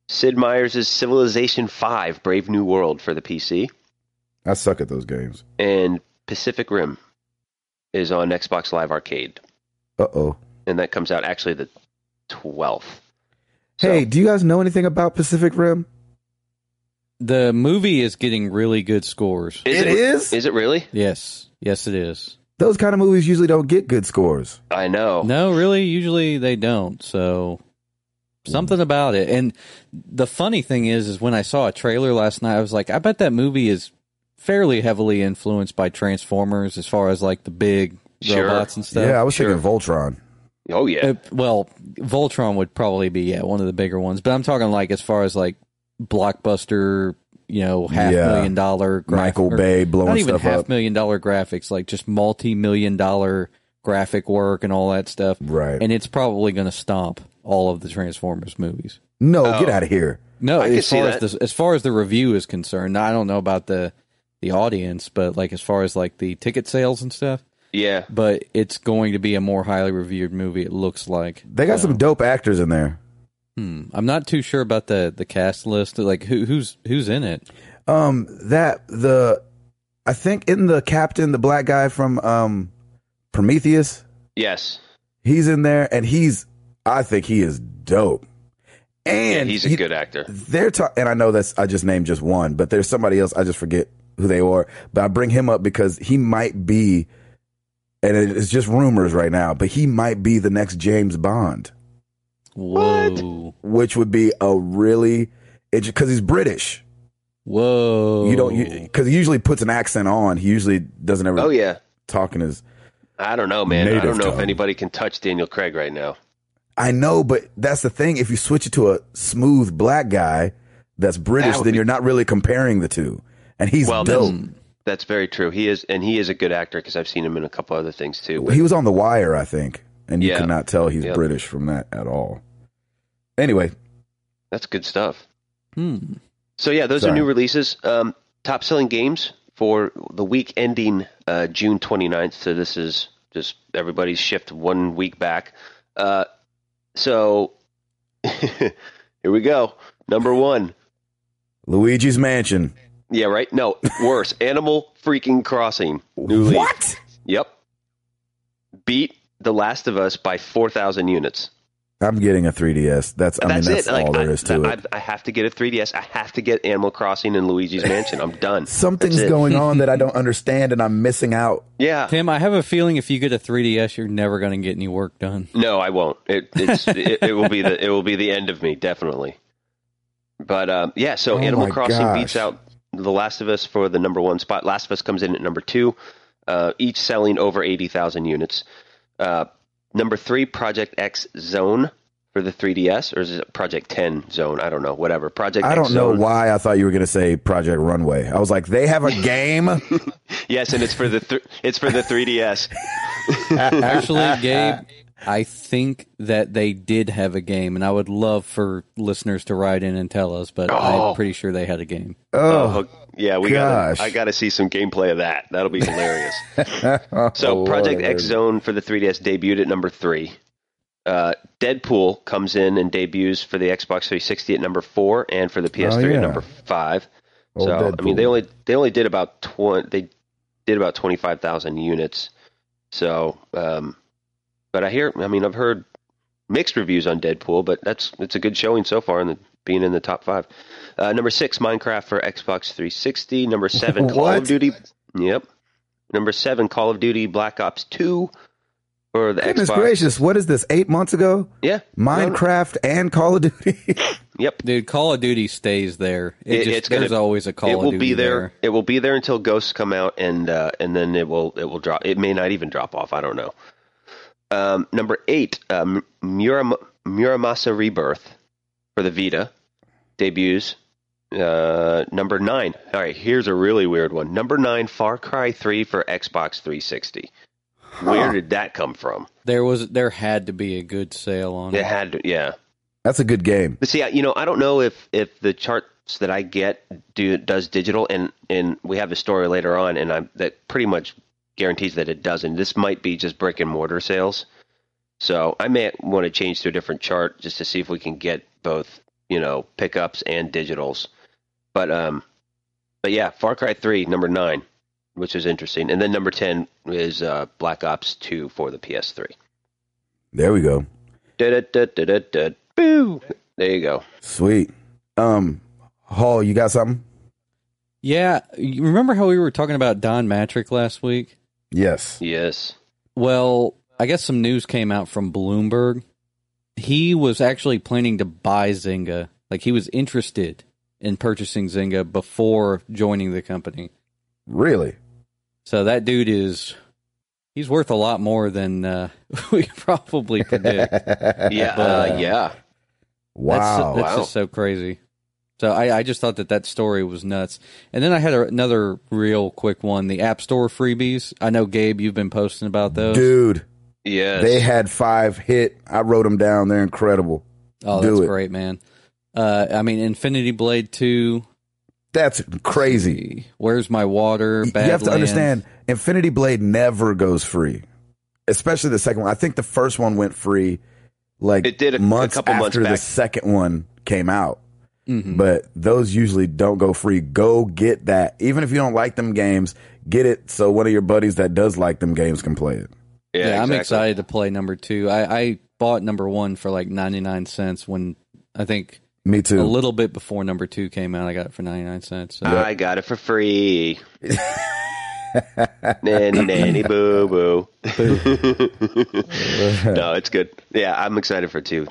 Speaker 2: Sid Meier's Civilization 5: Brave New World for the PC,
Speaker 1: I suck at those games.
Speaker 2: and Pacific Rim is on Xbox Live Arcade,
Speaker 1: Uh oh.
Speaker 2: and that comes out actually the 12th. So-
Speaker 1: Hey, do you guys know anything about Pacific Rim?
Speaker 3: The movie is getting really good scores.
Speaker 2: Is
Speaker 1: It
Speaker 2: it
Speaker 1: is?
Speaker 2: Is it really?
Speaker 3: Yes, yes, it is.
Speaker 1: Those kind of movies usually don't get good scores.
Speaker 2: I know.
Speaker 3: No, really, usually they don't. So something about it. And the funny thing is, is when I saw a trailer last night, I was like, I bet that movie is fairly heavily influenced by Transformers as far as like the big
Speaker 2: Sure.
Speaker 3: robots and stuff.
Speaker 1: yeah, I was
Speaker 2: sure.
Speaker 1: thinking Voltron.
Speaker 2: Oh yeah.
Speaker 3: Uh, well, Voltron would probably be yeah one of the bigger ones, but I'm talking like as far as like blockbuster, you know, half
Speaker 1: Yeah.
Speaker 3: million dollar graphic,
Speaker 1: Michael Bay blowing
Speaker 3: not even half
Speaker 1: up.
Speaker 3: million dollar graphics, like just multi million dollar graphic work and all that stuff.
Speaker 1: Right.
Speaker 3: And it's probably going to stomp all of the Transformers movies.
Speaker 1: no,
Speaker 2: Oh.
Speaker 1: get out of here.
Speaker 3: No,
Speaker 2: I can
Speaker 3: as
Speaker 2: see
Speaker 3: far as
Speaker 2: that.
Speaker 3: the as far as the review is concerned, I don't know about the the audience, but like as far as like the ticket sales and stuff,
Speaker 2: yeah.
Speaker 3: but it's going to be a more highly reviewed movie. It looks like
Speaker 1: They got some dope actors in there.
Speaker 3: Hmm. I'm not too sure about the the cast list. Like who who's who's in it?
Speaker 1: Um, that the I think in the captain, the black guy from um Prometheus,
Speaker 2: Yes.
Speaker 1: he's in there, and he's I think he is dope.
Speaker 2: Yeah,
Speaker 1: And
Speaker 2: he's a
Speaker 1: he-
Speaker 2: good actor.
Speaker 1: They're ta- and I know that's I just named just one, but there's somebody else I just forget who they are. But I bring him up because he might be, and it's just rumors right now, but he might be the next James Bond,
Speaker 3: Whoa,
Speaker 1: which would be a really because he's British.
Speaker 3: whoa!
Speaker 1: You don't because he usually puts an accent on. He usually doesn't ever
Speaker 2: Oh yeah.
Speaker 1: talk in his.
Speaker 2: I don't know, man. I don't know if anybody can touch Daniel Craig right now.
Speaker 1: I know, but that's the thing. If you switch it to a smooth black guy that's British,
Speaker 2: That
Speaker 1: then
Speaker 2: be-
Speaker 1: you're not really comparing the two. And he's
Speaker 2: Well,
Speaker 1: dope.
Speaker 2: that's, that's very true. He is, and he is a good actor because I've seen him in a couple other things too.
Speaker 1: He was on The Wire, I think, and you
Speaker 2: Yeah.
Speaker 1: could not tell he's
Speaker 2: Yep.
Speaker 1: British from that at all. Anyway,
Speaker 2: That's good stuff.
Speaker 3: Hmm.
Speaker 2: So yeah, those
Speaker 1: Sorry.
Speaker 2: are new releases. Um, top selling games for the week ending uh, June 29th. So this is just everybody's shift one week back. Uh, so Here we go. Number one.
Speaker 1: Luigi's Mansion.
Speaker 2: Yeah, right. No, worse. Animal freaking Crossing. New leaf.
Speaker 1: What?
Speaker 2: Yep. Beat The Last of Us by four thousand units.
Speaker 1: I'm getting a 3DS. That's I
Speaker 2: that's
Speaker 1: mean that's
Speaker 2: it. Like,
Speaker 1: all there
Speaker 2: I,
Speaker 1: is to
Speaker 2: I,
Speaker 1: it.
Speaker 2: I have to get a 3DS. I have to get Animal Crossing and Luigi's Mansion. I'm done.
Speaker 1: Something's going on that I don't understand and I'm missing out.
Speaker 2: Yeah.
Speaker 3: Tim, I have a feeling if you get a 3DS, you're never going to get any work done.
Speaker 2: No, I won't. It it's, it, it will be the it will be the end of me definitely. But um, yeah, so
Speaker 1: Oh
Speaker 2: Animal Crossing
Speaker 1: gosh.
Speaker 2: beats out The Last of Us for the number one spot. Last of Us comes in at number two, uh, each selling over eighty thousand units. Uh, number three, Project X Zone for the 3DS, or is it Project 10 Zone? I don't know. Whatever. Project
Speaker 1: I
Speaker 2: X
Speaker 1: don't know
Speaker 2: Zone.
Speaker 1: why I thought you were going to say Project Runway. I was like, they have a game.
Speaker 2: Yes, and it's for the th- it's for the 3DS.
Speaker 3: Actually, Gabe, I think that they did have a game, and I would love for listeners to write in and tell us, but
Speaker 2: Oh.
Speaker 3: I'm pretty sure they had a game.
Speaker 1: oh,
Speaker 2: Oh, yeah, we
Speaker 1: gosh.
Speaker 2: got. I got to see some gameplay of that. That'll be hilarious. So
Speaker 1: Oh,
Speaker 2: Project X Zone for the 3DS debuted at number three. Uh, Deadpool comes in and debuts for the Xbox 360 at number four, and for the PS3
Speaker 1: Oh, yeah.
Speaker 2: at number five.
Speaker 1: Old
Speaker 2: so I mean,
Speaker 1: Deadpool.
Speaker 2: they only they only did about twenty. They did about 25,000 units. So, um, but I hear. I mean, I've heard mixed reviews on Deadpool, but that's it's a good showing so far in the being in the top five. Uh, number six, Minecraft for Xbox 360. Number seven, Call of Duty. Yep. Number seven, Call of Duty Black Ops 2 for the
Speaker 1: Goodness
Speaker 2: Xbox.
Speaker 1: gracious, what is this? Eight months ago?
Speaker 2: Yeah.
Speaker 1: Minecraft and Call of Duty.
Speaker 2: Yep.
Speaker 3: Dude, Call of Duty stays there. It,
Speaker 2: It-
Speaker 3: just,
Speaker 2: it's gonna-
Speaker 3: there's always a Call
Speaker 2: it
Speaker 3: of
Speaker 2: will
Speaker 3: Duty
Speaker 2: be there.
Speaker 3: there.
Speaker 2: It will be there until Ghosts come out, and uh, and then it will it will drop. It may not even drop off. I don't know. Um, number eight, um, Muram- Muramasa Rebirth for the Vita debuts. Uh, number nine. All right, here's a really weird one. Number nine, Far Cry Three for Xbox 360. Where did that come from?
Speaker 3: There was there had to be a good sale on
Speaker 2: It
Speaker 3: it.
Speaker 2: had to, yeah.
Speaker 1: That's a good game.
Speaker 2: But see, you know, I don't know if if the charts that I get do does digital, and and we have a story later on, and I that pretty much guarantees that it doesn't. This might be just brick and mortar sales, so I may want to change to a different chart just to see if we can get both, you know, pickups and digitals. But um, but yeah, Far Cry Three, number nine, which is interesting, and then number ten is uh, Black Ops Two for the PS3.
Speaker 1: There we go.
Speaker 2: Da da da. Boo! There you go.
Speaker 1: Sweet. Um, Hall, you got something?
Speaker 3: Yeah, you remember how we were talking about Don Mattrick last week?
Speaker 1: Yes.
Speaker 2: Yes.
Speaker 3: Well, I guess some news came out from Bloomberg. He was actually planning to buy Zynga. Like he was interested in purchasing Zynga before joining the company.
Speaker 1: Really?
Speaker 3: So that dude is he's worth a lot more than uh, we probably predict.
Speaker 2: Yeah.
Speaker 3: But,
Speaker 2: uh,
Speaker 3: uh,
Speaker 2: yeah.
Speaker 1: wow.
Speaker 3: That's, that's
Speaker 2: Wow.
Speaker 3: just so crazy. So I, I just thought that that story was nuts. And then I had a, another real quick one: the App Store freebies. I know Gabe, you've been posting about those.
Speaker 1: Dude,
Speaker 2: Yeah,
Speaker 1: they had five hit. I wrote them down. They're incredible.
Speaker 3: oh,
Speaker 1: do
Speaker 3: that's
Speaker 1: it.
Speaker 3: great, man. Uh, I mean, Infinity Blade Two.
Speaker 1: That's crazy.
Speaker 3: Where's my water?
Speaker 1: you have to understand, Infinity Blade never goes free, especially the second one. I think the first one went free like
Speaker 2: It did a- a
Speaker 1: months
Speaker 2: couple
Speaker 1: after
Speaker 2: months
Speaker 1: the second one came out.
Speaker 3: Mhm.
Speaker 1: But those usually don't go free. Go get that. Even if you don't like them games, get it so one of your buddies that does like them games can play it.
Speaker 2: yeah,
Speaker 3: Yeah, I'm excited to play number two. I, I bought number one for like 99 cents when I think
Speaker 1: Me too.
Speaker 3: a little bit before number two came out. I got it for 99 cents. So.
Speaker 2: I got it for free. nanny nanny boo boo. no, it's good. Yeah, I'm excited for two.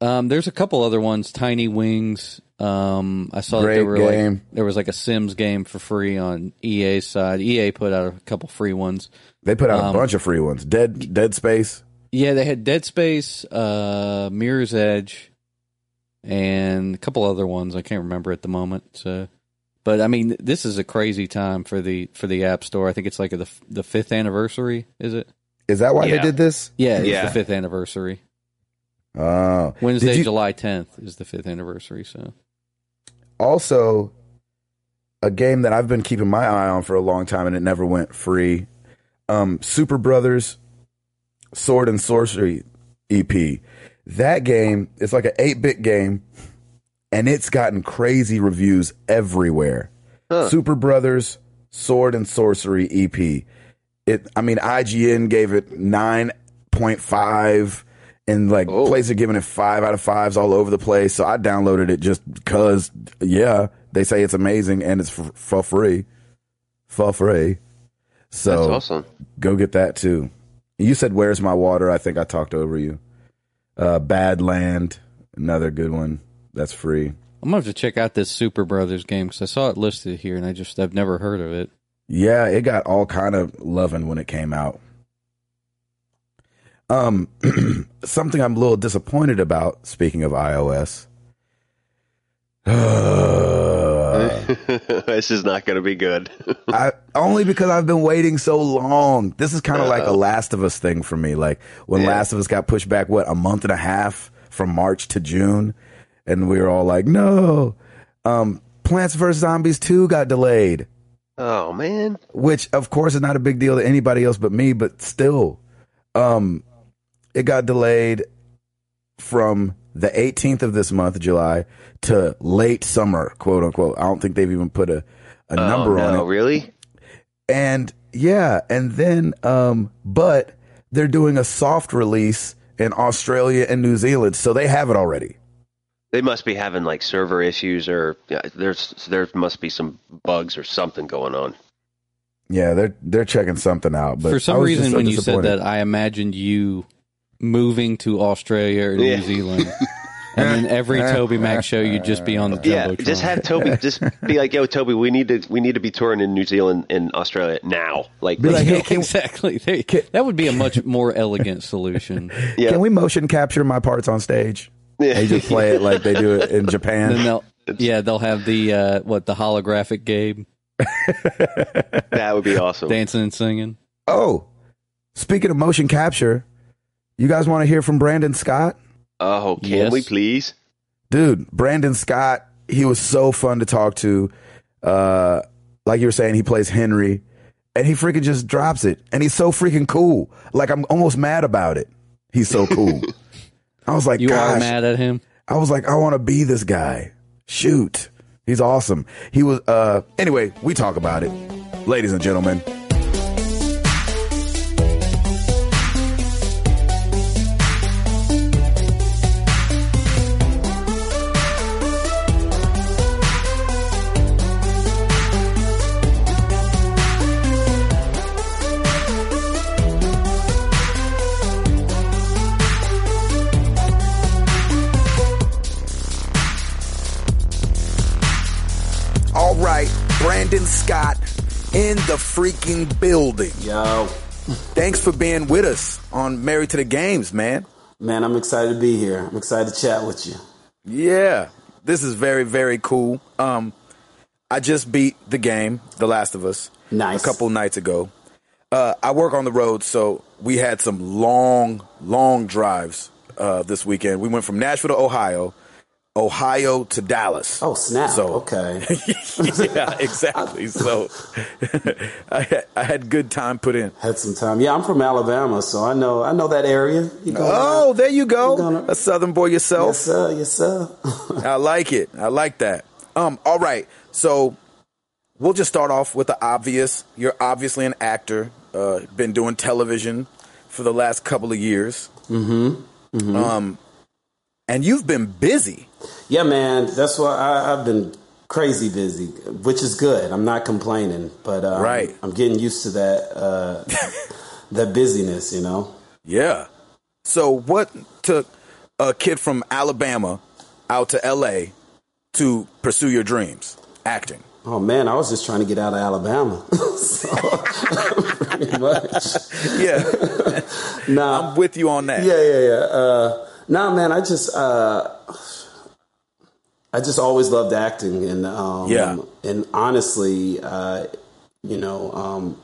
Speaker 3: Um, there's a couple other ones. Tiny Wings. Um, I saw that there were
Speaker 1: game.
Speaker 3: like there was like a Sims game for free on EA's side. EA put out a couple free ones.
Speaker 1: They put out
Speaker 3: Um,
Speaker 1: a bunch of free ones. Dead Dead Space.
Speaker 3: Yeah, they had Dead Space, uh, Mirror's Edge, and a couple other ones I can't remember at the moment. So, but I mean, this is a crazy time for the for the App Store. I think it's like the the fifth anniversary. Is it?
Speaker 1: Is that why
Speaker 2: Yeah.
Speaker 1: they did this?
Speaker 3: Yeah, it's
Speaker 2: Yeah.
Speaker 3: the fifth anniversary.
Speaker 1: Oh.
Speaker 3: Wednesday,
Speaker 1: you-
Speaker 3: July tenth is the fifth anniversary. So,
Speaker 1: also a game that I've been keeping my eye on for a long time and it never went free. Um, Super Brothers Sword and Sorcery EP. That game is like an 8 bit game, and it's gotten crazy reviews everywhere. Super Brothers Sword and Sorcery EP. It, I mean, IGN gave it 9.5, and like
Speaker 2: Oh.
Speaker 1: places are giving it 5 out of 5s all over the place. So I downloaded it just because, yeah, they say it's amazing and it's for, for free. For free. So
Speaker 2: That's awesome.
Speaker 1: go get that too. You said, "Where's my water?" I think I talked over you. Uh, Badland, another good one. That's free.
Speaker 3: I'm gonna have to check out this Superbrothers game because I saw it listed here and I just I've never heard of it.
Speaker 1: Yeah, it got all kind of loving when it came out. Um, something I'm a little disappointed about. Speaking of iOS,
Speaker 2: this is not going to be good.
Speaker 1: I only because I've been waiting so long. This is kind of like a Last of Us thing for me. Like when
Speaker 2: Yeah.
Speaker 1: Last of Us got pushed back, what a month and a half from March to June, and we were all like, "No." Um, Plants vs Zombies two got delayed,
Speaker 2: oh man,
Speaker 1: which of course is not a big deal to anybody else but me, but still, um, it got delayed from the 18th of this month, July, to late summer, quote unquote. I don't think they've even put a, a number
Speaker 2: oh,
Speaker 1: on
Speaker 2: no,
Speaker 1: it.
Speaker 2: Really?
Speaker 1: And yeah, and then um but they're doing a soft release in Australia and New Zealand, so they have it already.
Speaker 2: They must be having like server issues, or yeah, there's there must be some bugs or something going on.
Speaker 1: Yeah, they're they're checking something out. But
Speaker 3: For some reason,
Speaker 1: so
Speaker 3: when you said that, I imagined you moving to Australia or
Speaker 2: Yeah.
Speaker 3: New Zealand, and then every TobyMac show you'd just be on the
Speaker 2: Yeah,
Speaker 3: jumbotron.
Speaker 2: just have Toby just be like, "Yo, Toby, we need to we need to be touring in New Zealand and Australia now." Like,
Speaker 1: Be like, hey,
Speaker 2: go.
Speaker 3: exactly. There- that would be a much more elegant solution.
Speaker 2: yeah,
Speaker 1: Can we motion capture my parts on stage?
Speaker 2: Yeah.
Speaker 1: They just play it like they do it in
Speaker 3: And then
Speaker 1: Japan.
Speaker 3: they'll, yeah, they'll have the uh, what the holographic Gabe
Speaker 2: that would be awesome.
Speaker 3: dancing and singing.
Speaker 1: Oh, speaking of motion capture, you guys want to hear from Brandon Scott?
Speaker 2: Oh, can
Speaker 3: Yes.
Speaker 2: we please?
Speaker 1: dude brandon scott he was so fun to talk to. Uh like you were saying he plays henry and he freaking just drops it and he's so freaking cool. Like i'm almost mad about it. He's so cool. I was like
Speaker 3: You
Speaker 1: gosh.
Speaker 3: are mad at him.
Speaker 1: i was like i want to be this guy. Shoot. He's awesome. He was uh anyway we talk about it. Ladies and gentlemen in the freaking building
Speaker 4: Yo,
Speaker 1: thanks for being with us on married to the games man
Speaker 4: man, I'm excited to be here. I'm excited to chat with you.
Speaker 1: Yeah, this is very very cool. Um, I just beat the game, The Last of Us,
Speaker 4: Nice.
Speaker 1: a couple nights ago. Uh, I work on the road, so we had some long, long drives uh, this weekend. We went from Nashville to Ohio, Ohio to Dallas.
Speaker 4: Oh, snap.
Speaker 1: So-
Speaker 4: okay.
Speaker 1: yeah, exactly. So I had, I had good time put in.
Speaker 4: Had some time. Yeah, I'm from Alabama, so I know I know that area.
Speaker 1: Oh, there you go,
Speaker 4: gonna-
Speaker 1: a Southern boy yourself.
Speaker 4: yes, sir. Yes, sir.
Speaker 1: I like it. I like that. Um, all right. So we'll just start off with the obvious. You're obviously an actor. Uh, been doing television for the last couple of years. Mm-hmm. Um, and you've been busy.
Speaker 4: yeah, man. That's why I, I've been crazy busy, which is good. I'm not complaining, but um,
Speaker 1: Right.
Speaker 4: I'm getting used to that uh, that busyness. You know.
Speaker 1: Yeah. So what took a kid from Alabama out to L.A. to pursue your dreams, acting?
Speaker 4: Oh man, I was just trying to get out of Alabama. so, pretty much.
Speaker 1: Yeah,
Speaker 4: Nah,
Speaker 1: I'm with you on that.
Speaker 4: Yeah, yeah, yeah. Uh, nah, man, I just, uh, I just always loved acting, and um,
Speaker 1: Yeah.
Speaker 4: and honestly, uh, you know, um,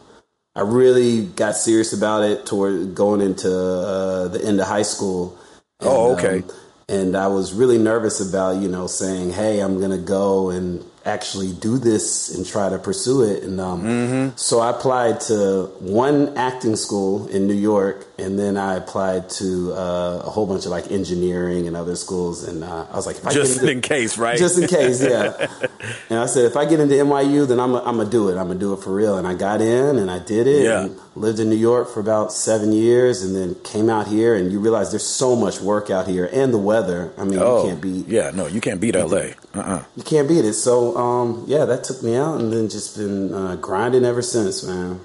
Speaker 4: I really got serious about it toward going into uh, the end of high school.
Speaker 1: Oh,
Speaker 4: And,
Speaker 1: okay.
Speaker 4: um, and I was really nervous about, you know, saying, "Hey, I'm gonna go and actually do this and try to pursue it. And um, so I applied to one acting school in New York, and then I applied to uh, a whole bunch of like engineering and other schools. And uh, I was like, if I get
Speaker 1: Just
Speaker 4: into-
Speaker 1: in case, right?
Speaker 4: just in case, yeah. and I said, if I get into NYU, then I'm I'm gonna do it. I'm gonna do it for real. And I got in, and I did it.
Speaker 1: Yeah.
Speaker 4: Lived in New York for about seven years, and then came out here. And you realize there's so much work out here, and the weather. I mean,
Speaker 1: oh,
Speaker 4: you can't beat
Speaker 1: Yeah, no, you can't beat LA. Uh-uh.
Speaker 4: you can't beat it. So um, yeah, that took me out, and then just been uh, grinding ever since, man.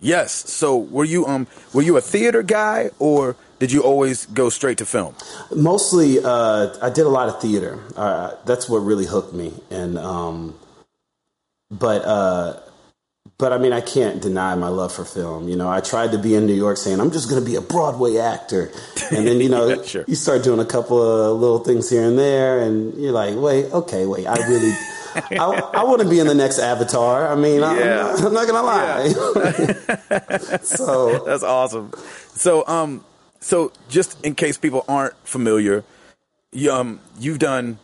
Speaker 1: Yes. So were you um were you a theater guy or did you always go straight to film?
Speaker 4: Mostly, uh, I did a lot of theater. Uh, that's what really hooked me. And um, but uh, but I mean, I can't deny my love for film. You know, I tried to be in New York saying I'm just going to be a Broadway actor, and then you know
Speaker 1: Yeah, sure.
Speaker 4: you start doing a couple of little things here and there, and you're like, wait, okay, wait, I really. I, I want to be in the next Avatar. I mean, I,
Speaker 1: Yeah.
Speaker 4: I'm, not, I'm not gonna lie. so
Speaker 1: That's awesome. So um so just in case people aren't familiar, you, um you've done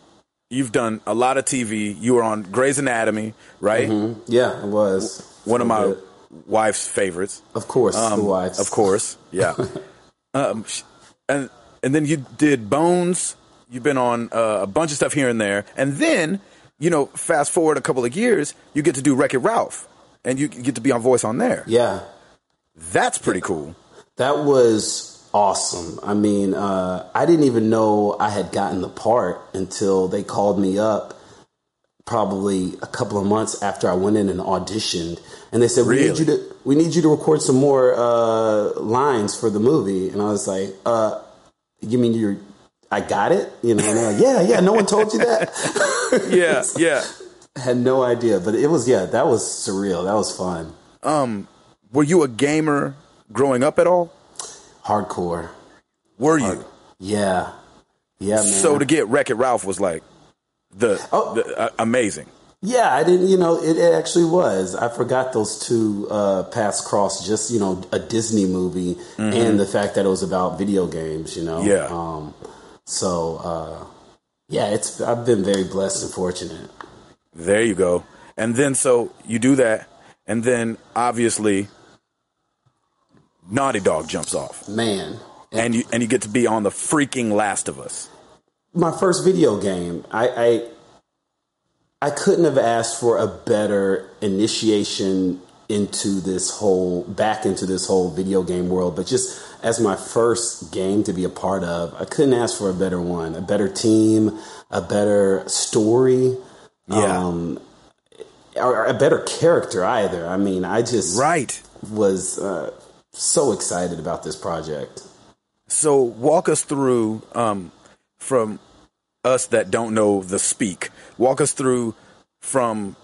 Speaker 1: you've done a lot of TV. You were on Grey's Anatomy, right?
Speaker 4: yeah, it was
Speaker 1: One of my
Speaker 4: good.
Speaker 1: wife's favorites.
Speaker 4: of course,
Speaker 1: Um,
Speaker 4: the wives,
Speaker 1: Of course, yeah. um, and and then you did Bones. You've been on uh, a bunch of stuff here and there, and then you know, fast forward a couple of years, you get to do Wreck It Ralph, and you get to be on voice on there.
Speaker 4: Yeah,
Speaker 1: That's pretty cool.
Speaker 4: that was awesome. I mean, uh, I didn't even know I had gotten the part until they called me up. Probably a couple of months after I went in and auditioned, and they said, "We need you to we need you to record some more uh, lines for the movie." And I was like, uh, "You mean you're?" I got it, you know. And they're like, "Yeah, yeah." No one told you that.
Speaker 1: Yeah, yeah.
Speaker 4: had no idea, but it was yeah, that was surreal. That was fun.
Speaker 1: Um, were you a gamer growing up at all?
Speaker 4: Hardcore.
Speaker 1: Were you?
Speaker 4: Yeah. Yeah, man.
Speaker 1: So to get Wreck It Ralph was like the,
Speaker 4: Oh.
Speaker 1: the uh, amazing.
Speaker 4: yeah, I didn't, you know, it, it actually was. I forgot those two uh, paths crossed, just, you know, a Disney movie and the fact that it was about video games, you know?
Speaker 1: Mm-hmm. Yeah.
Speaker 4: Um, so, uh, yeah, it's, I've been very blessed and fortunate.
Speaker 1: There you go. And then so you do that, and then obviously Naughty Dog jumps off,
Speaker 4: Man.
Speaker 1: and you and you get to be on the freaking Last of Us.
Speaker 4: my first video game. I, I I couldn't have asked for a better initiation into this whole back into this whole video game world, but just as my first game to be a part of, I couldn't ask for a better one, a better team, a better story,
Speaker 1: Yeah.
Speaker 4: um, or a better character either. I mean, I just
Speaker 1: Right.
Speaker 4: was uh, so excited about this project.
Speaker 1: So walk us through um, from us that don't know the speak. Walk us through from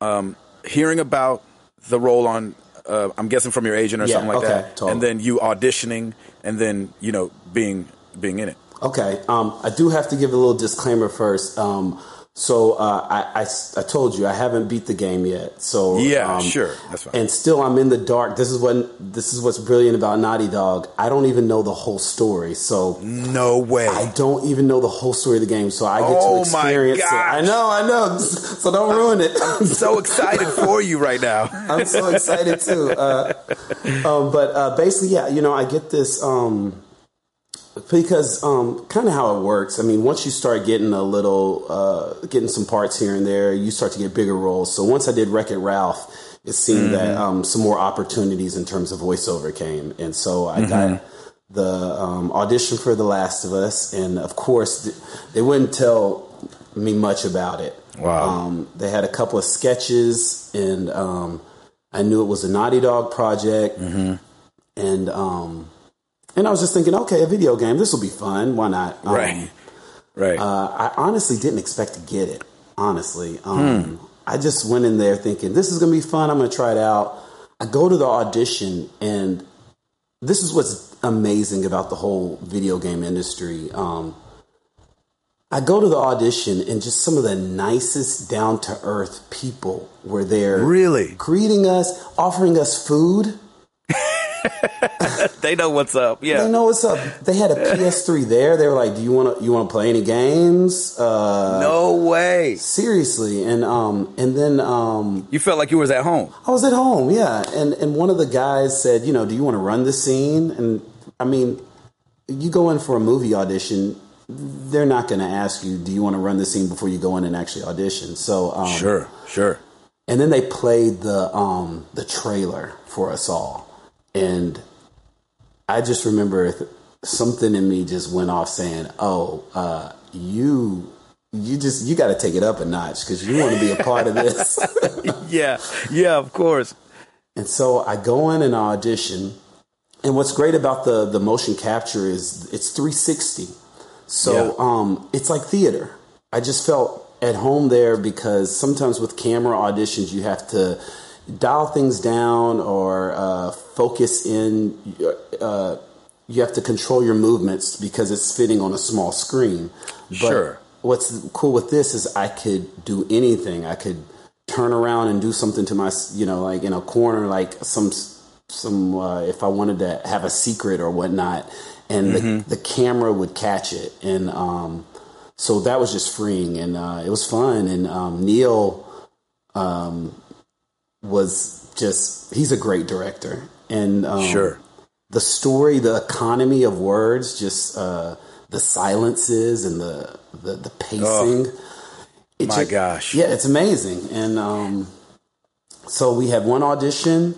Speaker 1: um, hearing about the role on. Uh, I'm guessing from your agent or
Speaker 4: Yeah,
Speaker 1: something like
Speaker 4: okay,
Speaker 1: that,
Speaker 4: totally.
Speaker 1: and then you auditioning, and then you know being being in it.
Speaker 4: Okay. Um, I do have to give a little disclaimer first. Um, so uh, I, I, I told you I haven't beat the game yet. So
Speaker 1: Yeah,
Speaker 4: um,
Speaker 1: sure, that's fine.
Speaker 4: And still, I'm in the dark. This is what this is what's brilliant about Naughty Dog. I don't even know the whole story. So
Speaker 1: No way.
Speaker 4: I don't even know the whole story of the game. So I get
Speaker 1: Oh,
Speaker 4: to experience it. I know, I know. So don't ruin it.
Speaker 1: I'm so excited for you right now.
Speaker 4: I'm so excited too. Uh, um, but uh, basically, yeah, you know, I get this um, because um, kind of how it works. I mean, once you start getting a little, uh, getting some parts here and there, you start to get bigger roles. So once I did Wreck It Ralph, it seemed that um, some more opportunities in terms of voiceover came, and so I got the um, audition for The Last of Us, and of course, th- they wouldn't tell me much about it.
Speaker 1: Wow.
Speaker 4: Um, they had a couple of sketches, and um, I knew it was a Naughty Dog project, and um, and I was just thinking, okay, a video game, this will be fun. Why not? Um,
Speaker 1: right. Right.
Speaker 4: uh, I honestly didn't expect to get it. Honestly, um, I just went in there thinking this is going to be fun. I'm going to try it out. I go to the audition, and this is what's amazing about the whole video game industry. Um, I go to the audition, and just some of the nicest, down to earth people were there,
Speaker 1: Really?
Speaker 4: greeting us, offering us food.
Speaker 1: they know what's up. Yeah,
Speaker 4: they know what's up. They had a PS3 there. They were like, "Do you want to you want to play any games?" Uh,
Speaker 1: no way.
Speaker 4: Seriously, and um, and then um,
Speaker 1: you felt like you was at home.
Speaker 4: I was at home, yeah. And and one of the guys said, "You know, do you want to run the scene?" And I mean, you go in for a movie audition. They're not going to ask you, "Do you want to run the scene?" before you go in and actually audition. So um,
Speaker 1: sure, sure.
Speaker 4: And then they played the um, the trailer for us all, and I just remember something in me just went off saying, "Oh, uh, you." You just you got to take it up a notch because you want to be a part of this.
Speaker 1: yeah, yeah, of course.
Speaker 4: And so I go in and I audition, and what's great about the the motion capture is it's 360, so yeah. um, it's like theater. I just felt at home there because sometimes with camera auditions you have to dial things down or uh, focus in. Uh, you have to control your movements because it's fitting on a small screen. But
Speaker 1: sure.
Speaker 4: What's cool with this is I could do anything. I could turn around and do something to my, you know, like in a corner, like some, some. Uh, if I wanted to have a secret or whatnot, and mm-hmm. the, the camera would catch it, and um, so that was just freeing and uh, it was fun. And um, Neil um, was just, he's a great director. And um,
Speaker 1: sure.
Speaker 4: the story, the economy of words, just uh, the silences and the, the, the pacing. Oh,
Speaker 1: my just, gosh.
Speaker 4: Yeah, it's amazing. And um, so we had one audition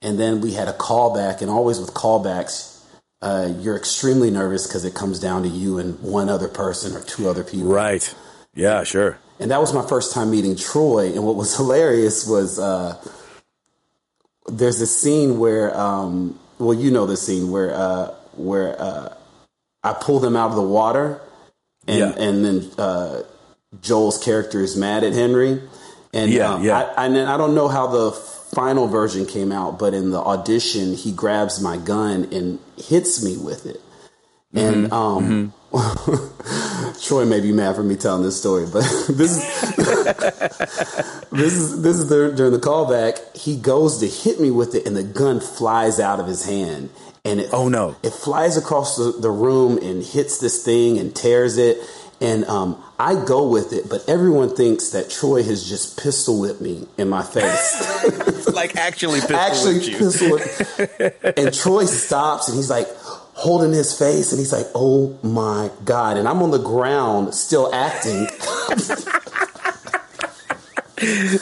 Speaker 4: and then we had a callback. And always with callbacks, uh, you're extremely nervous because it comes down to you and one other person or two other people.
Speaker 1: Right. Yeah, sure.
Speaker 4: And that was my first time meeting Troy. And what was hilarious was uh, there's a scene where, um, well, you know the scene where uh, where uh, I pull them out of the water, and yeah. and then uh, Joel's character is mad at Henry. And
Speaker 1: yeah, um, yeah.
Speaker 4: I, I, I don't know how the final version came out, but in the audition, he grabs my gun and hits me with it. And mm-hmm. um, mm-hmm. Troy may be mad for me telling this story, but this is this is this is the, during the callback. He goes to hit me with it, and the gun flies out of his hand, and it
Speaker 1: oh no,
Speaker 4: it flies across the, the room and hits this thing and tears it. And um, I go with it, but everyone thinks that Troy has just pistol whipped me in my face.
Speaker 1: like actually pistol
Speaker 4: actually
Speaker 1: whipped you.
Speaker 4: pistol and Troy stops and he's like holding his face and he's like, "Oh my god!" And I'm on the ground still acting.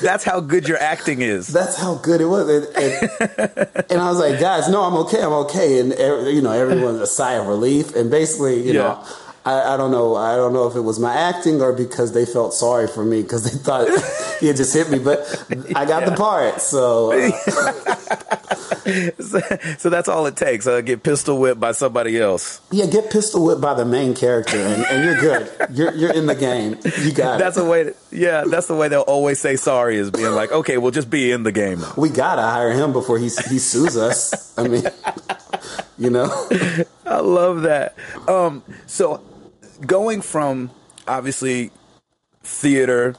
Speaker 1: That's how good your acting is.
Speaker 4: That's how good it was. And, and, and, I was like, guys, no, I'm okay. I'm okay. And, you know, everyone's a sigh of relief. And basically, you yeah. know, I, I, don't know. I don't know if it was my acting or because they felt sorry for me because they thought he had just hit me, but I got yeah. the part. So,
Speaker 1: uh. so, that's all it takes. Uh, get pistol whipped by somebody else.
Speaker 4: Yeah, get pistol whipped by the main character, and, and you're good. You're you're in the game. You got
Speaker 1: that's it. the way. To, yeah, that's the way they'll always say sorry is being like, okay, we'll just be in the game.
Speaker 4: We gotta hire him before he he sues us. I mean, you know.
Speaker 1: I love that. Um, so going from obviously theater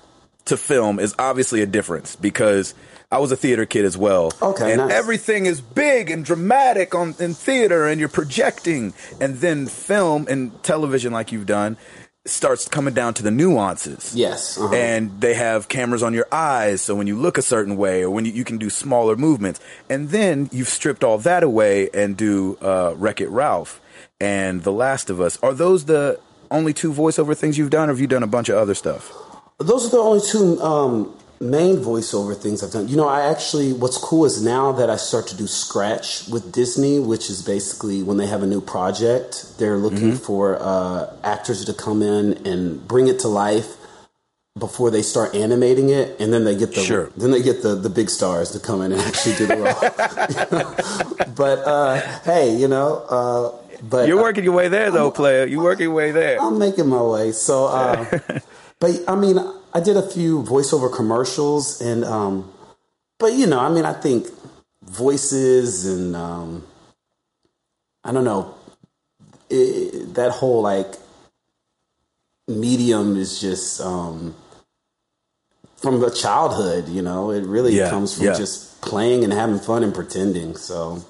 Speaker 1: to film is obviously a difference because I was a theater kid as well.
Speaker 4: Okay,
Speaker 1: and
Speaker 4: nice.
Speaker 1: everything is big and dramatic on in theater, and you're projecting, and then film and television, like you've done, starts coming down to the nuances.
Speaker 4: Yes, uh-huh.
Speaker 1: and they have cameras on your eyes, so when you look a certain way, or when you, you can do smaller movements, and then you've stripped all that away and do uh, Wreck It Ralph and The Last of Us. Are those the only two voiceover things you've done, or have you done a bunch of other stuff?
Speaker 4: Those are the only two um, main voiceover things I've done. You know, I actually, what's cool is now that I start to do Scratch with Disney, which is basically when they have a new project, they're looking mm-hmm. for uh, actors to come in and bring it to life before they start animating it, and then they get the
Speaker 1: sure.
Speaker 4: then they get the the big stars to come in and actually do the role. but uh, hey, you know, uh, but
Speaker 1: you're working your way there, though, I'm, player. You're working your way there.
Speaker 4: I'm making my way. So, uh, but I mean, I did a few voiceover commercials, and um, but you know, I mean, I think voices and um, I don't know it, that whole like medium is just um, from the childhood. You know, it really
Speaker 1: yeah,
Speaker 4: comes from
Speaker 1: yeah.
Speaker 4: just playing and having fun and pretending. So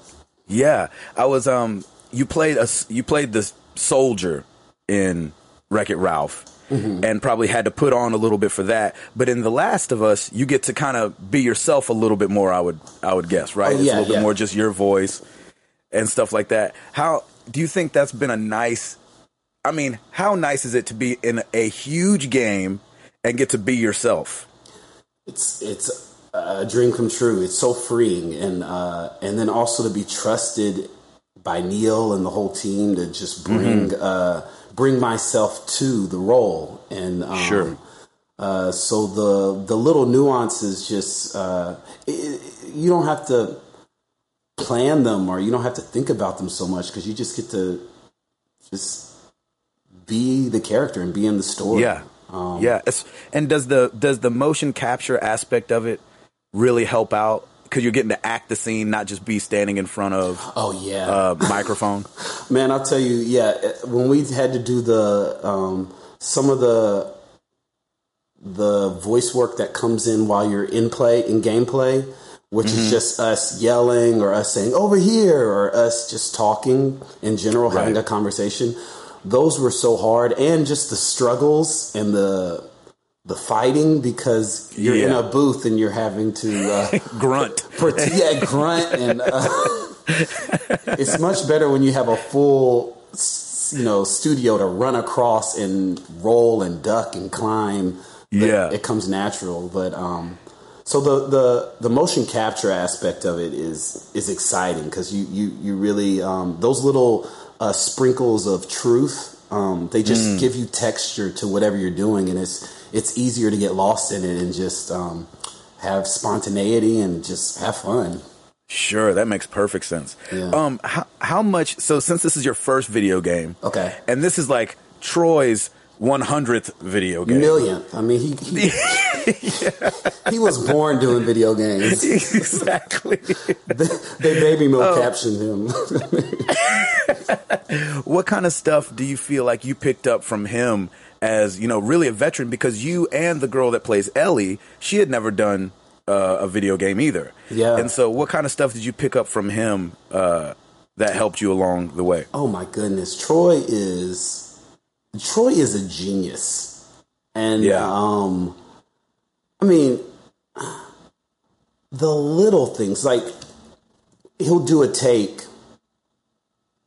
Speaker 1: Yeah, I was. Um, you played a you played the soldier in Wreck It Ralph. Mm-hmm. And probably had to put on a little bit for that, but in The Last of Us, you get to kind of be yourself a little bit more. I would, I would guess, right?
Speaker 4: Oh,
Speaker 1: it's a little
Speaker 4: yeah.
Speaker 1: bit more just your voice and stuff like that. How do you think that's been a nice? I mean, how nice is it to be in a huge game and get to be yourself?
Speaker 4: It's it's a dream come true. It's so freeing, and uh, and then also to be trusted by Neil and the whole team to just bring
Speaker 1: Mm-hmm.
Speaker 4: uh, bring myself to the role, and um,
Speaker 1: Sure.
Speaker 4: Uh, so the the little nuances just uh, it, you don't have to plan them or you don't have to think about them so much because you just get to just be the character and be in the story.
Speaker 1: Yeah,
Speaker 4: Um,
Speaker 1: yeah. It's, and does the does the motion capture aspect of it really help out? Because you're getting to act the scene, not just be standing in front of
Speaker 4: Oh yeah.
Speaker 1: a microphone.
Speaker 4: Man, I'll tell you, yeah, when we had to do the um, some of the the voice work that comes in while you're in play in gameplay, which is just us yelling or us saying over here or us just talking in general, having a conversation. Those were so hard, and just the struggles and the the fighting because you're in a booth and you're having to uh,
Speaker 1: Grunt.
Speaker 4: yeah grunt and uh, it's much better when you have a full you know studio to run across and roll and duck and climb
Speaker 1: Yeah.
Speaker 4: it comes natural but um so the the the motion capture aspect of it is is exciting because you you you really um those little uh, sprinkles of truth um they just give you texture to whatever you're doing and it's it's easier to get lost in it and just um have spontaneity and just have fun
Speaker 1: Sure, that makes perfect sense.
Speaker 4: Yeah.
Speaker 1: Um, how, how much? So, since this is your first video game,
Speaker 4: Okay.
Speaker 1: and this is like Troy's 100th video game,
Speaker 4: millionth. I mean, he he, he was born doing video games.
Speaker 1: exactly.
Speaker 4: They, they baby mo captioned him.
Speaker 1: what kind of stuff do you feel like you picked up from him as you know, really a veteran? Because you and the girl that plays Ellie, she had never done uh, a video game either.
Speaker 4: Yeah.
Speaker 1: And so, what kind of stuff did you pick up from him uh, that helped you along the way?
Speaker 4: oh my goodness, Troy is Troy is a genius, and
Speaker 1: Yeah.
Speaker 4: um, I mean, the little things like he'll do a take.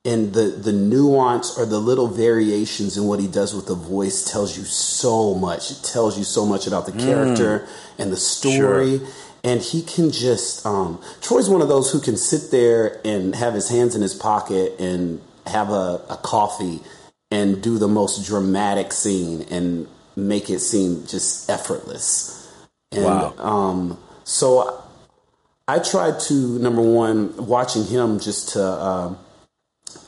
Speaker 4: And the, the nuance or the little variations in what he does with the voice tells you so much. It tells you so much about the character and the story. And he can just, um, Troy's one of those who can sit there and have his hands in his pocket and have a, a coffee and do the most dramatic scene and make it seem just effortless. And
Speaker 1: Wow.
Speaker 4: um, so I tried to, number one, watching him just to, um,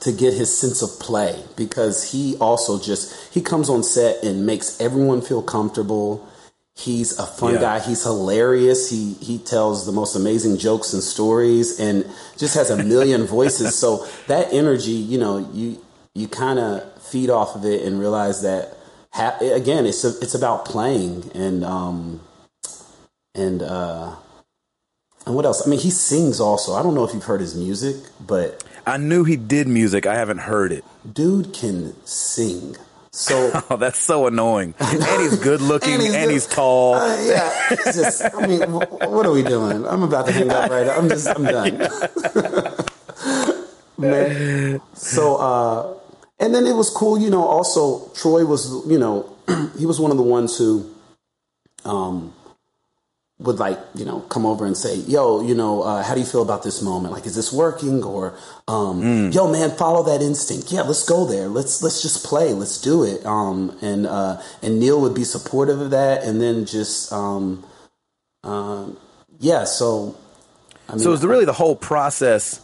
Speaker 4: to get his sense of play because he also just he comes on set and makes everyone feel comfortable. He's a fun
Speaker 1: Yeah.
Speaker 4: guy. He's hilarious. He he tells the most amazing jokes and stories and just has a million voices. So that energy, you know, you you kind of feed off of it and realize that ha- again, it's a, it's about playing and um and uh and what else? I mean, he sings also. I don't know if you've heard his music, but
Speaker 1: I knew he did music. I haven't heard it.
Speaker 4: dude can sing. So
Speaker 1: Oh, that's so annoying. And he's good looking, and he's,
Speaker 4: good.
Speaker 1: tall.
Speaker 4: Uh, yeah, it's just. I mean, what are we doing? I'm about to hang up right. now. I'm just. I'm done. Man. So, uh, and then it was cool. You know, also Troy was. You know, he was one of the ones who, um, would like you know come over and say, "Yo, you know, uh, how do you feel about this moment? Like, is this working?" Or, um, "Yo, man, follow that instinct. Yeah, let's go there. Let's let's just play. Let's do it." Um, and uh, and Neil would be supportive of that, and then just um, um, yeah. So, I mean,
Speaker 1: So is the really the whole process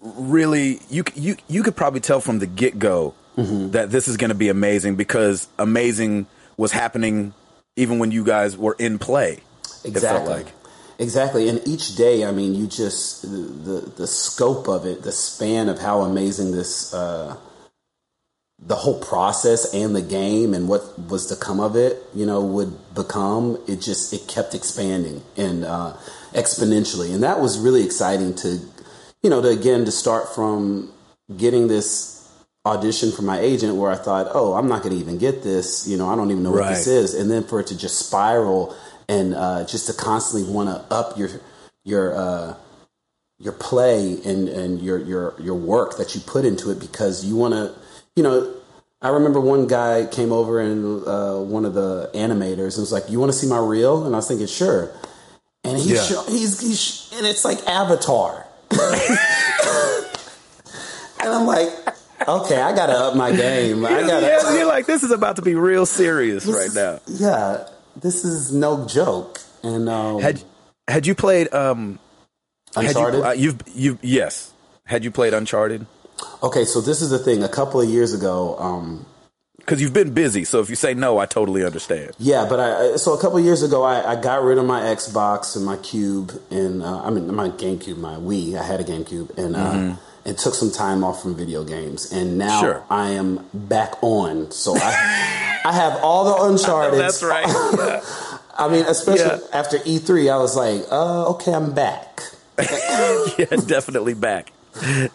Speaker 1: really you you you could probably tell from the get go
Speaker 4: Mm-hmm.
Speaker 1: that this is going to be amazing because amazing was happening even when you guys were in play.
Speaker 4: Exactly.
Speaker 1: like.
Speaker 4: Exactly, and each day, I mean, you just the, the scope of it, the span of how amazing this, uh, the whole process and the game and what was to come of it, you know, would become. It just it kept expanding and uh, exponentially, and that was really exciting to, you know, to again to start from getting this audition from my agent where I thought, oh, I'm not going to even get this. You know, I don't even know what this is, and then for it to just spiral and uh, just to constantly want to up your your uh, your play and and your your your work that you put into it because you want to, you know. I remember one guy came over and uh, one of the animators and was like, "You want to see my reel?" And I was thinking, "Sure." And he's
Speaker 1: Yeah.
Speaker 4: show, he's, he's and it's like Avatar. and I'm like, okay, I gotta up my game. I gotta.
Speaker 1: yeah, you're like, this is about to be real serious right now.
Speaker 4: Yeah, this is no joke. And um,
Speaker 1: Had had you played um had
Speaker 4: Uncharted.
Speaker 1: You, uh, you've you yes. Had you played Uncharted?
Speaker 4: okay, so this is the thing. A couple of years ago, um,
Speaker 1: Because you've been busy, so if you say no, I totally understand.
Speaker 4: Yeah, but I so a couple of years ago, I, I got rid of my Xbox and my Cube, and uh, I mean my GameCube, my Wii. I had a GameCube, and uh, and took some time off from video games, and now
Speaker 1: Sure.
Speaker 4: I am back on. So I I have all the Uncharted.
Speaker 1: That's right.
Speaker 4: I mean, especially
Speaker 1: Yeah.
Speaker 4: after E3, I was like, uh, okay, I'm back.
Speaker 1: yeah, definitely back.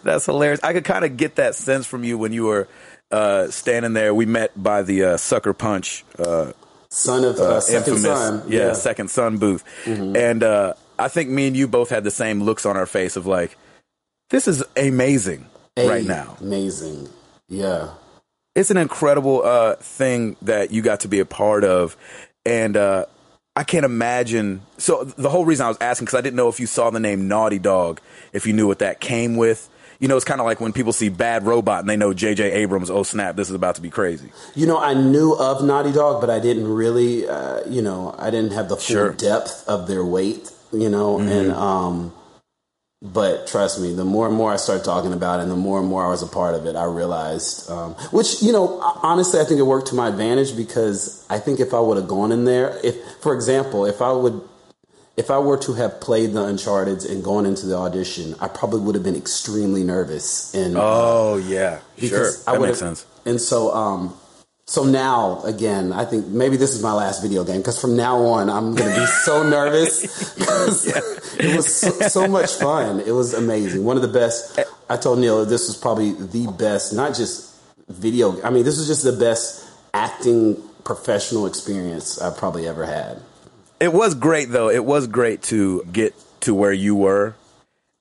Speaker 1: That's hilarious. I could kind of get that sense from you when you were uh, standing there. We met by the uh, Sucker Punch uh,
Speaker 4: Son of uh, Second
Speaker 1: infamous,
Speaker 4: Son.
Speaker 1: yeah, Second Son booth, and uh, I think me and you both had the same looks on our face of like, this is amazing right now.
Speaker 4: Amazing. Yeah.
Speaker 1: It's an incredible uh, thing that you got to be a part of, and uh, I can't imagine. So the whole reason I was asking because I didn't know if you saw the name Naughty Dog, if you knew what that came with. You know, it's kind of like when people see Bad Robot and they know J.J. Abrams. Oh snap! This is about to be crazy.
Speaker 4: You know, I knew of Naughty Dog, but I didn't really, uh, you know, I didn't have the full
Speaker 1: Sure.
Speaker 4: depth of their weight, you know, and, um, but trust me, the more and more I started talking about it and the more and more I was a part of it, I realized, um, which, you know, honestly, I think it worked to my advantage because I think if I would have gone in there, if, for example, if I would, if I were to have played the Uncharted and gone into the audition, I probably would have been extremely nervous and,
Speaker 1: Oh yeah, sure. That
Speaker 4: would
Speaker 1: makes sense.
Speaker 4: And so, um, so now again, I think maybe this is my last video game because from now on I'm going to be so nervous. 'cause It was so, so much fun. It was amazing. One of the best. I told Neil this was probably the best, not just video. I mean, this was just the best acting professional experience I've probably ever had.
Speaker 1: It was great though. It was great to get to where you were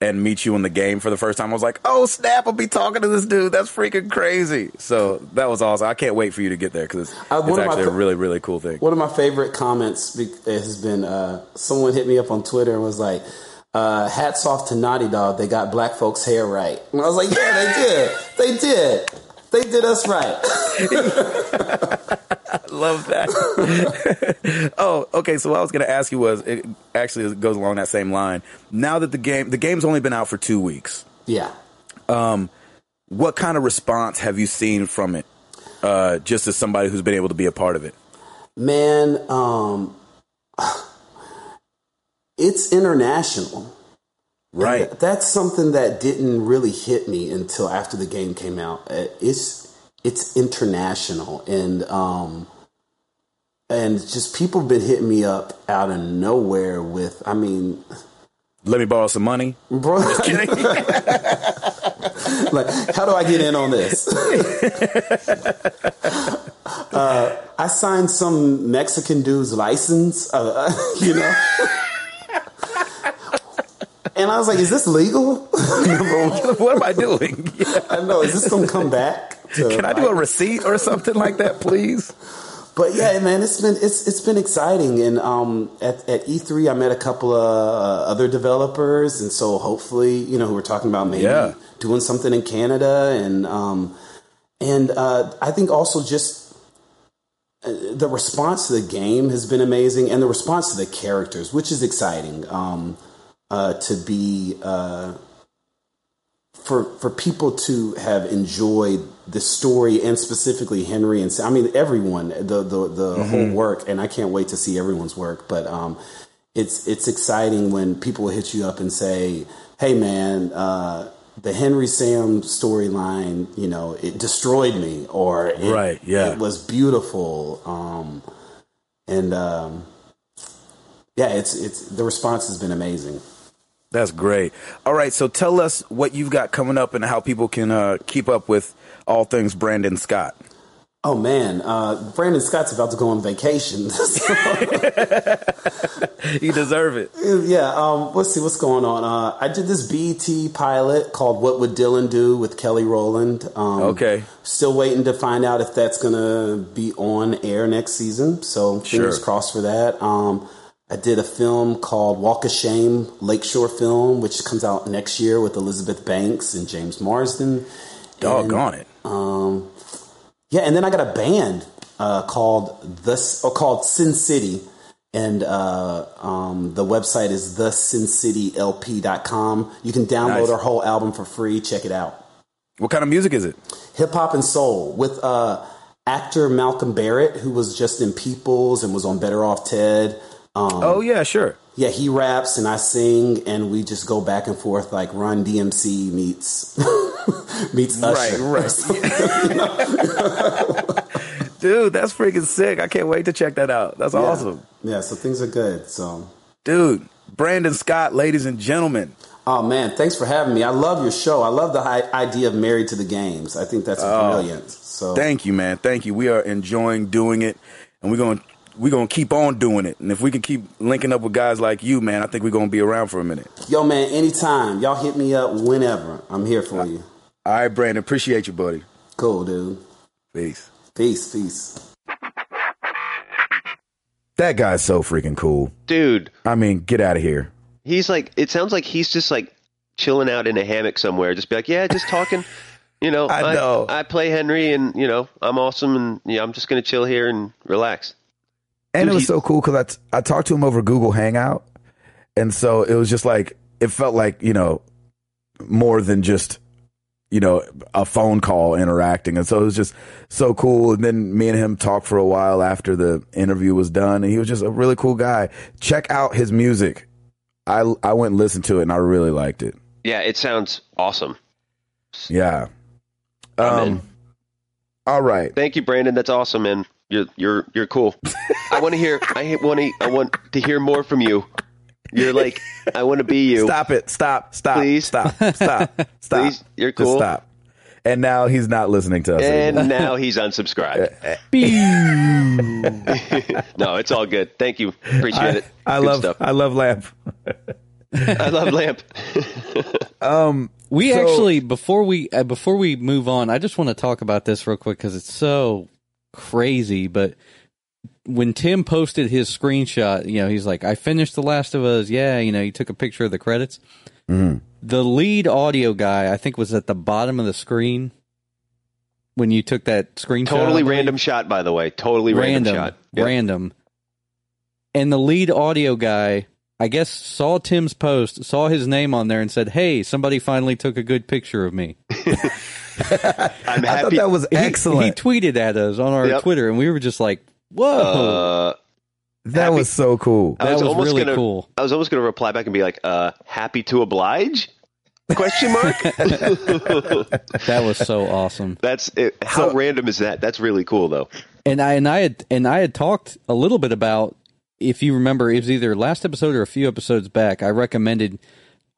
Speaker 1: and meet you in the game for the first time. I was like, "Oh snap! I'll be talking to this dude. That's freaking crazy." So that was awesome. I can't wait for you to get there because it's,
Speaker 4: Uh,
Speaker 1: it's
Speaker 4: of my
Speaker 1: actually a really, really cool thing.
Speaker 4: One of my favorite comments has been uh, someone hit me up on Twitter and was like, uh, "Hats off to Naughty Dog. They got black folks' hair right." And I was like, "Yeah, they did. They did. They did us right."
Speaker 1: I love that. oh, okay. So what I was going to ask you was, it actually goes along that same line. Now that the game, the game's only been out for two weeks.
Speaker 4: yeah.
Speaker 1: Um, What kind of response have you seen from it? Uh, just as somebody who's been able to be a part of it.
Speaker 4: Man, um, it's international.
Speaker 1: Right.
Speaker 4: Th- that's something that didn't really hit me until after the game came out. Uh, It's it's international, and um, and just people have been hitting me up out of nowhere with. I mean,
Speaker 1: Let me borrow some money.
Speaker 4: bro, like how do I get in on this? uh, I signed some Mexican dude's license, uh, you know. And I was like, "Is this legal?"
Speaker 1: What am I doing?
Speaker 4: I know. Is this gonna come back? To
Speaker 1: Can I do a receipt or something like that, please?
Speaker 4: But yeah, man, it's been it's it's been exciting. And um, at at E3, I met a couple of uh, other developers, and so hopefully, you know, who were talking about maybe
Speaker 1: Yeah.
Speaker 4: doing something in Canada, and um, and uh, I think also just uh, the response to the game has been amazing, and the response to the characters, which is exciting. Um, uh, to be uh, for for people to have enjoyed the story and specifically Henry and I mean everyone the the the whole work and I can't wait to see everyone's work but um it's it's exciting when people hit you up and say hey man uh the Henry Sam storyline you know it destroyed me or it,
Speaker 1: Right, yeah.
Speaker 4: it was beautiful um and um yeah it's it's the response has been amazing
Speaker 1: That's great. All right, so tell us what you've got coming up and how people can uh, keep up with all things Brandon Scott.
Speaker 4: Oh man, uh, Brandon Scott's about to go on vacation.
Speaker 1: you deserve it.
Speaker 4: Yeah. Um, let's see what's going on. Uh, I did this BET pilot called "What Would Dylan Do" with Kelly Rowland. Um,
Speaker 1: okay.
Speaker 4: Still waiting to find out if that's gonna be on air next season. So fingers
Speaker 1: Sure.
Speaker 4: crossed for that. Um, I did a film called Walk of Shame, Lakeshore film, which comes out next year with Elizabeth Banks and James Marsden.
Speaker 1: Doggone it.
Speaker 4: Um, yeah, and then I got a band uh, called this or called Sin City, and uh, um, the website is thesincitylp.com. You can download
Speaker 1: Nice.
Speaker 4: our whole album for free. Check it out.
Speaker 1: What kind of music is it?
Speaker 4: Hip hop and soul with uh, actor Malcolm Barrett, who was just in Peeples and was on Better Off Ted. Um,
Speaker 1: Oh yeah, sure.
Speaker 4: yeah, he raps and I sing, and we just go back and forth like Run DMC meets meets Usher.
Speaker 1: Dude, that's freaking sick. I can't wait to check that out. That's
Speaker 4: Yeah.
Speaker 1: awesome.
Speaker 4: Yeah, so things are good. So,
Speaker 1: Dude, Brandon Scott, ladies and gentlemen.
Speaker 4: oh man, thanks for having me. I love your show. I love the idea of married to the games. I think that's brilliant. So,
Speaker 1: Thank you, man. Thank you. We are enjoying doing it and we're going to we're going to keep on doing it. And if we can keep linking up with guys like you, man, I think we're going to be around for a minute.
Speaker 4: yo, man, anytime y'all hit me up, whenever I'm here for you.
Speaker 1: All right, Brandon, appreciate you, buddy.
Speaker 4: Cool, dude.
Speaker 1: Peace.
Speaker 4: Peace, peace.
Speaker 1: That guy's so freaking cool.
Speaker 2: Dude,
Speaker 1: I mean, get out of here.
Speaker 2: he's like, it sounds like he's just like chilling out in a hammock somewhere. Just be like, yeah, just talking. You know,
Speaker 1: I know.
Speaker 2: I, play Henry, and you know, I'm awesome, and yeah, I'm just gonna chill here and relax.
Speaker 1: And
Speaker 2: Dude,
Speaker 1: it was so cool because I, t- I talked to him over Google Hangout. And so it was just like, it felt like, you know, more than just, you know, a phone call interacting. And so it was just so cool. And then me and him talked for a while after the interview was done. And he was just a really cool guy. Check out his music. I, I went and listened to it and I really liked it.
Speaker 2: Yeah, it sounds awesome.
Speaker 1: Yeah. Um, all right.
Speaker 2: Thank you, Brandon. That's awesome, man. You're you're you're cool. I want to hear. I want to. I want to hear more from you. You're like. I want to be you.
Speaker 1: Stop it. Stop. Stop.
Speaker 2: Please.
Speaker 1: Stop. Stop. Stop.
Speaker 2: Please. You're
Speaker 1: Just
Speaker 2: cool.
Speaker 1: stop. And now he's not listening to us. anymore.
Speaker 2: And now he's unsubscribed. no, it's all good. Thank you. Appreciate it.
Speaker 1: I
Speaker 2: Good
Speaker 1: love
Speaker 2: stuff.
Speaker 1: I love Lamp.
Speaker 2: I love Lamp.
Speaker 3: Um, we
Speaker 1: So-
Speaker 3: actually before we uh, before we move on, I just want to talk about this real quick because it's so crazy. But when Tim posted his screenshot, you know, he's like, "I finished The Last of Us." Yeah, you know, he took a picture of the credits. Mm-hmm. The lead audio guy, I think, was at the bottom of the screen when you took that screenshot.
Speaker 2: Totally
Speaker 3: believe.
Speaker 2: random shot, by the way. Totally random,
Speaker 3: random,
Speaker 2: shot. Yep.
Speaker 3: random. And the lead audio guy, I guess, saw Tim's post, saw his name on there, and said, "Hey, somebody finally took a good picture of me."
Speaker 2: I'm
Speaker 1: I thought that was excellent.
Speaker 3: He, tweeted at us on our
Speaker 2: Yep.
Speaker 3: Twitter, and we were just like, "Whoa,
Speaker 2: uh,
Speaker 1: that
Speaker 2: happy-
Speaker 1: was so cool.
Speaker 2: I was
Speaker 3: was,
Speaker 2: almost
Speaker 3: really
Speaker 2: gonna-
Speaker 3: cool."
Speaker 2: I was almost going to reply back and be like, uh, "Happy to oblige?" Question mark.
Speaker 3: That was so awesome.
Speaker 2: That's it. how
Speaker 1: So-
Speaker 2: random is that? That's really cool, though.
Speaker 3: And I and I had and I had talked a little bit about if you remember, it was either last episode or a few episodes back. I recommended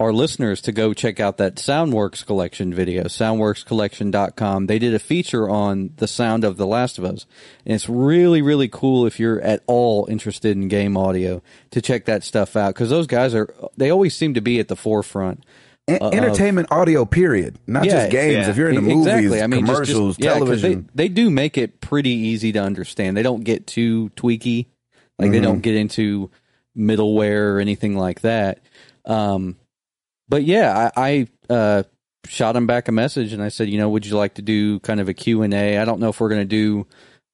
Speaker 3: our listeners to go check out that Soundworks collection video, soundworkscollection.com. They did a feature on the sound of The Last of Us. And it's really, really cool if you're at all interested in game audio to check that stuff out. Cause those guys are, they always seem to be at the forefront.
Speaker 1: En- entertainment audio, period. Not
Speaker 3: Yeah,
Speaker 1: just games.
Speaker 2: yeah.
Speaker 1: If you're into
Speaker 3: E-
Speaker 1: movies,
Speaker 3: I mean,
Speaker 1: commercials,
Speaker 3: just, yeah, 'cause
Speaker 1: television.
Speaker 3: They, they do make it pretty easy to understand. They don't get too tweaky. Like they
Speaker 1: Mm-hmm.
Speaker 3: don't get into middleware or anything like that. Um, but yeah, I, I uh, shot him back a message and I said, you know, would you like to do kind of a Q and A? I don't know if we're going to do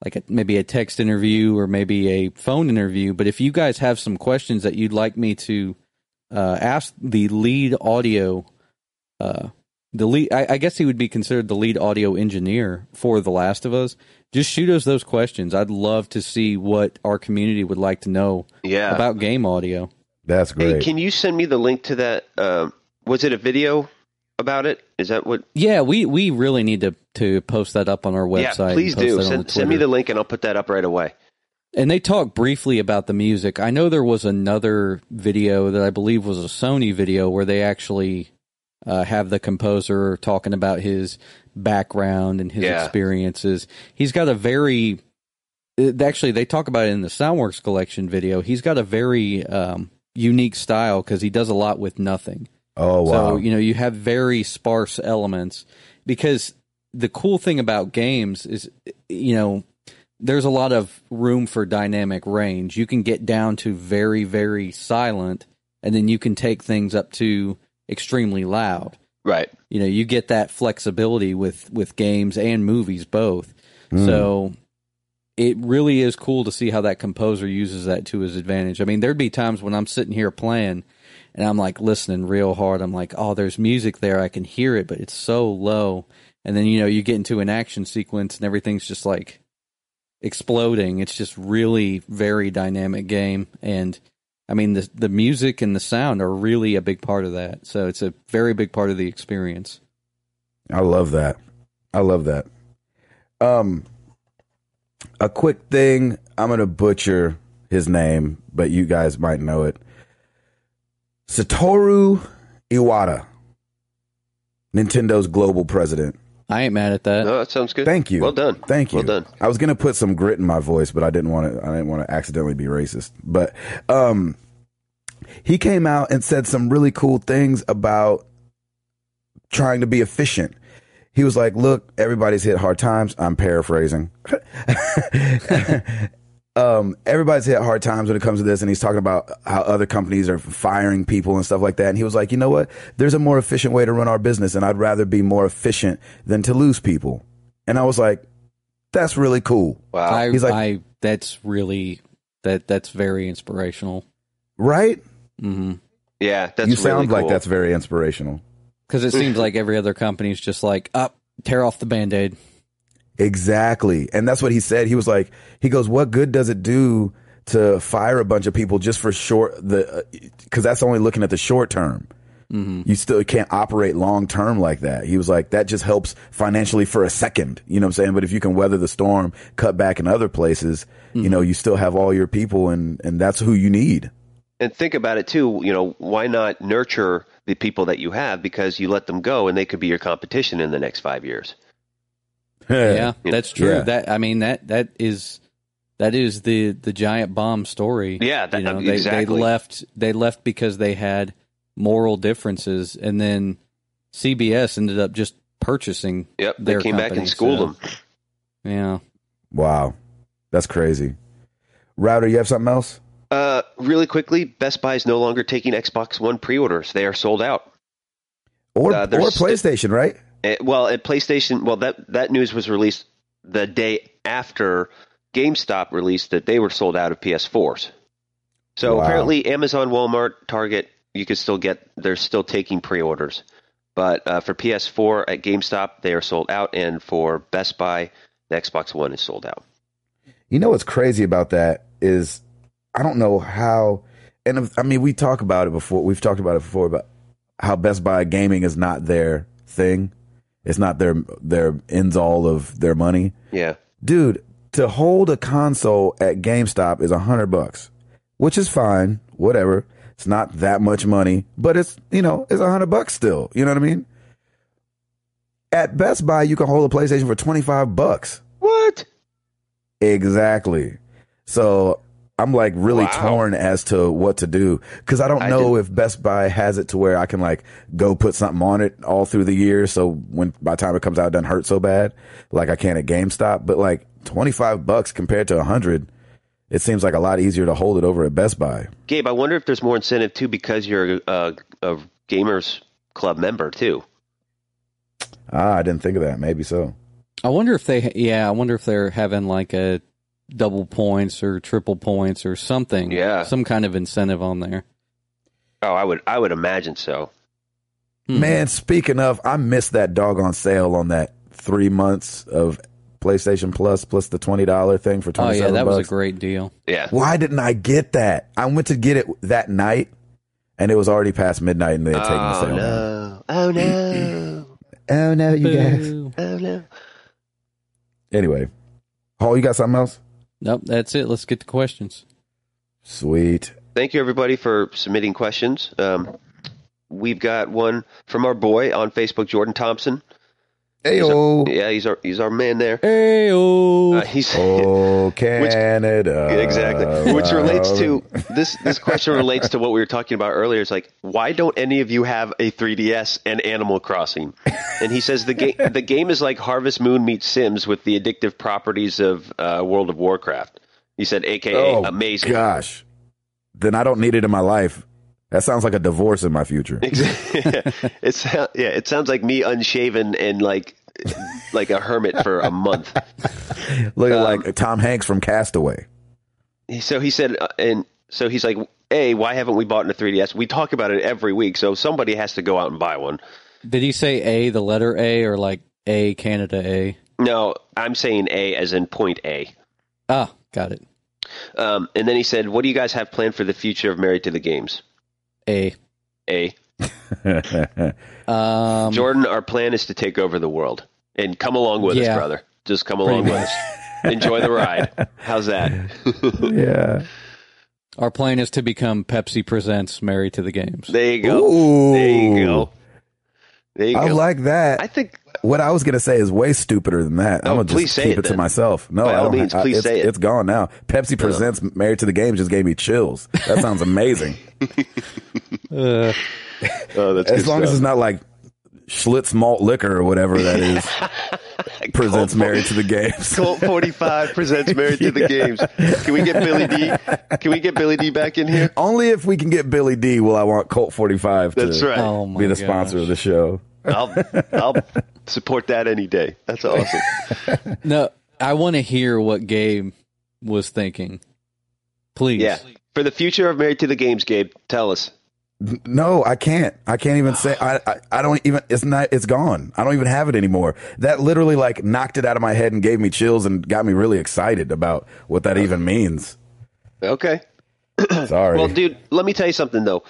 Speaker 3: like a, maybe a text interview or maybe a phone interview, but if you guys have some questions that you'd like me to uh, ask the lead audio uh, the lead I, I guess he would be considered the lead audio engineer for the last of us just shoot us those questions i'd love to see what our community would like to know
Speaker 2: Yeah.
Speaker 3: about game audio
Speaker 1: That's
Speaker 2: Hey,
Speaker 1: great.
Speaker 2: can you send me the link to that? Um, was it a video about it? Is that what?
Speaker 3: yeah we we really need to to post that up on our website
Speaker 2: yeah, please do. Send, send me the link and I'll put that up right away.
Speaker 3: And they talk briefly about the music. I know there was another video that I believe was a Sony video where they actually uh, have the composer talking about his background and his
Speaker 2: Yeah.
Speaker 3: experiences. He's got a very actually they talk about it in the Soundworks collection video. He's got a very um, unique style because he does a lot with nothing.
Speaker 1: Oh wow.
Speaker 3: So, you know, you have very sparse elements because the cool thing about games is, you know, there's a lot of room for dynamic range. You can get down to very, very silent and then you can take things up to extremely loud.
Speaker 2: Right.
Speaker 3: You know, you get that flexibility with, with games and movies both. Hmm. So it really is cool to see how that composer uses that to his advantage. I mean, there'd be times when I'm sitting here playing and I'm like listening real hard. I'm like, oh, there's music there. I can hear it, but it's so low. And then, you know, you get into an action sequence and everything's just like exploding. It's just really very dynamic game. And I mean, the, the music and the sound are really a big part of that. So it's a very big part of the experience.
Speaker 1: I love that. I love that. Um, a quick thing. I'm gonna butcher his name, but you guys might know it. Satoru Iwata, Nintendo's global president.
Speaker 3: I ain't mad at that.
Speaker 2: No, that sounds good.
Speaker 1: Thank you.
Speaker 2: Well done.
Speaker 1: Thank you.
Speaker 2: Well done.
Speaker 1: I was gonna put some grit in my voice, but I didn't want to. I didn't want to accidentally be racist. But um, he came out and said some really cool things about trying to be efficient. He was like, "Look, everybody's hit hard times." I'm paraphrasing. um, everybody's hit hard times when it comes to this, and he's talking about how other companies are firing people and stuff like that. And he was like, "You know what? There's a more efficient way to run our business, and I'd rather be more efficient than to lose people." And I was like, "That's really cool,
Speaker 2: Wow.
Speaker 3: I,
Speaker 1: He's like-
Speaker 3: I that's really that that's very inspirational.
Speaker 1: right?"
Speaker 3: Mm-hmm.
Speaker 2: yeah, that's
Speaker 1: you
Speaker 2: really
Speaker 1: sound like
Speaker 2: cool.
Speaker 1: that's very inspirational.
Speaker 3: Because it seems like every other company is just like, up, tear off the band aid.
Speaker 1: Exactly. And that's what he said. He was like, he goes, what good does it do to fire a bunch of people just for short the, uh, cause that's only looking at the short term. Mm-hmm. You still can't operate long term like that. He was like, that just helps financially for a second. You know what I'm saying? But if you can weather the storm, cut back in other places, you mm-hmm. know, you still have all your people and, and that's who you need.
Speaker 2: And think about it too. You know, why not nurture the people that you have because you let them go and they could be your competition in the next five years.
Speaker 3: Yeah, that's true.
Speaker 1: Yeah.
Speaker 3: That I mean that that is that is the the giant bomb story.
Speaker 2: Yeah, that-
Speaker 3: you know, they,
Speaker 2: exactly.
Speaker 3: they left they left because they had moral differences, and then CBS ended up just purchasing.
Speaker 2: Yep, they
Speaker 3: their
Speaker 2: came back and schooled
Speaker 3: so-
Speaker 2: them.
Speaker 3: Yeah,
Speaker 1: Wow. That's crazy. Router, you have something else?
Speaker 2: Uh, really quickly, Best Buy is no longer taking Xbox One pre-orders; they are sold out.
Speaker 1: Or,
Speaker 2: Uh,
Speaker 1: or
Speaker 2: there's sti-
Speaker 1: PlayStation, right?
Speaker 2: Uh, well, at PlayStation, well that that news was released the day after GameStop released that they were sold out of PS4s. So
Speaker 1: Wow.
Speaker 2: apparently, Amazon, Walmart, Target, you could still get. They're still taking pre-orders, but uh, for PS4 at GameStop, they are sold out, and for Best Buy, the Xbox One is sold out.
Speaker 1: You know what's crazy about that is I don't know how, and I mean we talk about it before. We've talked about it before about how Best Buy gaming is not their thing. It's not their their ends all of their money,
Speaker 2: Yeah,
Speaker 1: dude. To hold a console at GameStop is a hundred bucks, which is fine. Whatever. It's not that much money, but it's you know it's a hundred bucks still. You know what I mean? At Best Buy, you can hold a PlayStation for twenty five bucks.
Speaker 2: what?
Speaker 1: Exactly. So I'm like really
Speaker 2: Wow.
Speaker 1: torn as to what to do because I don't
Speaker 2: I
Speaker 1: know if Best Buy has it to where I can like go put something on it all through the year. So when by the time it comes out, it doesn't hurt so bad like I can at GameStop. But like 25 bucks compared to 100, it seems like a lot easier to hold it over at Best Buy.
Speaker 2: Gabe, I wonder if there's more incentive too because you're a, a Gamers Club member too.
Speaker 1: Ah, I didn't think of that. Maybe so.
Speaker 3: I wonder if they. Yeah, I wonder if they're having like a double points or triple points or something.
Speaker 2: Yeah.
Speaker 3: some kind of incentive on there.
Speaker 2: Oh, I would I would imagine so.
Speaker 3: Hmm.
Speaker 1: Man, speaking of, I missed that doggone sale on that three months of PlayStation Plus plus the $20 thing for
Speaker 3: Oh
Speaker 1: 27
Speaker 3: yeah, that was a great deal.
Speaker 2: Yeah.
Speaker 1: Why didn't I get that? I went to get it that night, and it was already past midnight, and they had taken the
Speaker 2: Oh
Speaker 1: sale. down.
Speaker 2: no! Oh no!
Speaker 1: Oh no, you guys.
Speaker 2: Oh no!
Speaker 1: Anyway, Hall, you got something else?
Speaker 3: Nope, that's it. Let's get to questions.
Speaker 1: Sweet.
Speaker 2: Thank you, everybody, for submitting questions. Um, we've got one from our boy on Facebook, Jordan Thompson.
Speaker 1: Hey,
Speaker 2: He's our- yeah, he's our he's our man there.
Speaker 3: Hey,
Speaker 2: Uh, he's
Speaker 1: oh, Canada.
Speaker 2: exactly, which relates to this. This question relates to what we were talking about earlier. It's like, why don't any of you have a 3DS and Animal Crossing? And he says the game the game is like Harvest Moon meets Sims with the addictive properties of uh, World of Warcraft. He said, AKA
Speaker 1: Oh,
Speaker 2: amazing.
Speaker 1: Gosh, then I don't need it in my life. That sounds like a divorce in my future.
Speaker 2: it's yeah, it sounds like me unshaven and like like a hermit for a month.
Speaker 1: Look
Speaker 2: Um,
Speaker 1: like Tom Hanks from Castaway.
Speaker 2: So he said, uh, and so he's like, "A, why haven't we bought a 3DS? We talk about it every week, so somebody has to go out and buy one."
Speaker 3: Did he say A, the letter A, or like A, Canada A?
Speaker 2: No, I'm saying A as in point A.
Speaker 3: Ah, got it.
Speaker 2: Um, and then he said, "What do you guys have planned for the future of Married to the Games?"
Speaker 3: A.
Speaker 2: A.
Speaker 3: Um,
Speaker 2: Jordan, our plan is to take over the world and come along with us, brother. Just come along with
Speaker 3: much.
Speaker 2: us. Enjoy the ride. How's that?
Speaker 1: yeah.
Speaker 3: our plan is to become Pepsi Presents Mary to the Games.
Speaker 2: There you go.
Speaker 1: Ooh.
Speaker 2: There you go. There you
Speaker 1: I
Speaker 2: go.
Speaker 1: like that.
Speaker 2: I think
Speaker 1: what I was gonna say is way stupider than that.
Speaker 2: No,
Speaker 1: I'm gonna just keep
Speaker 2: it
Speaker 1: it, to myself. No,
Speaker 2: By
Speaker 1: I don't.
Speaker 2: means,
Speaker 1: I-
Speaker 2: please
Speaker 1: it's,
Speaker 2: say it.
Speaker 1: It's gone now. Pepsi presents Married to the Game just gave me chills. That sounds amazing.
Speaker 3: Uh,
Speaker 2: oh, that's
Speaker 1: as long as it's not like Schlitz malt liquor or whatever that is presents
Speaker 2: Colt-
Speaker 1: Married to the Games.
Speaker 2: Colt 45 presents Married to the Games. Can we get Billy Dee? Can we get Billy Dee back in here?
Speaker 1: Only if we can get Billy Dee will I want Colt 45 to
Speaker 2: That's right.
Speaker 3: oh
Speaker 1: be the sponsor of the show.
Speaker 2: I'll I'll support that any day. That's awesome.
Speaker 3: No, I want to hear what Gabe was thinking. Please.
Speaker 2: Yeah. For the future of Married to the Games, Gabe, tell us.
Speaker 1: No, I can't. I can't even say. I, I. I don't even. It's not. It's gone. I don't even have it anymore. That literally like knocked it out of my head and gave me chills and got me really excited about what that even means.
Speaker 2: Okay.
Speaker 1: Sorry.
Speaker 2: Well, dude, let me tell you something though.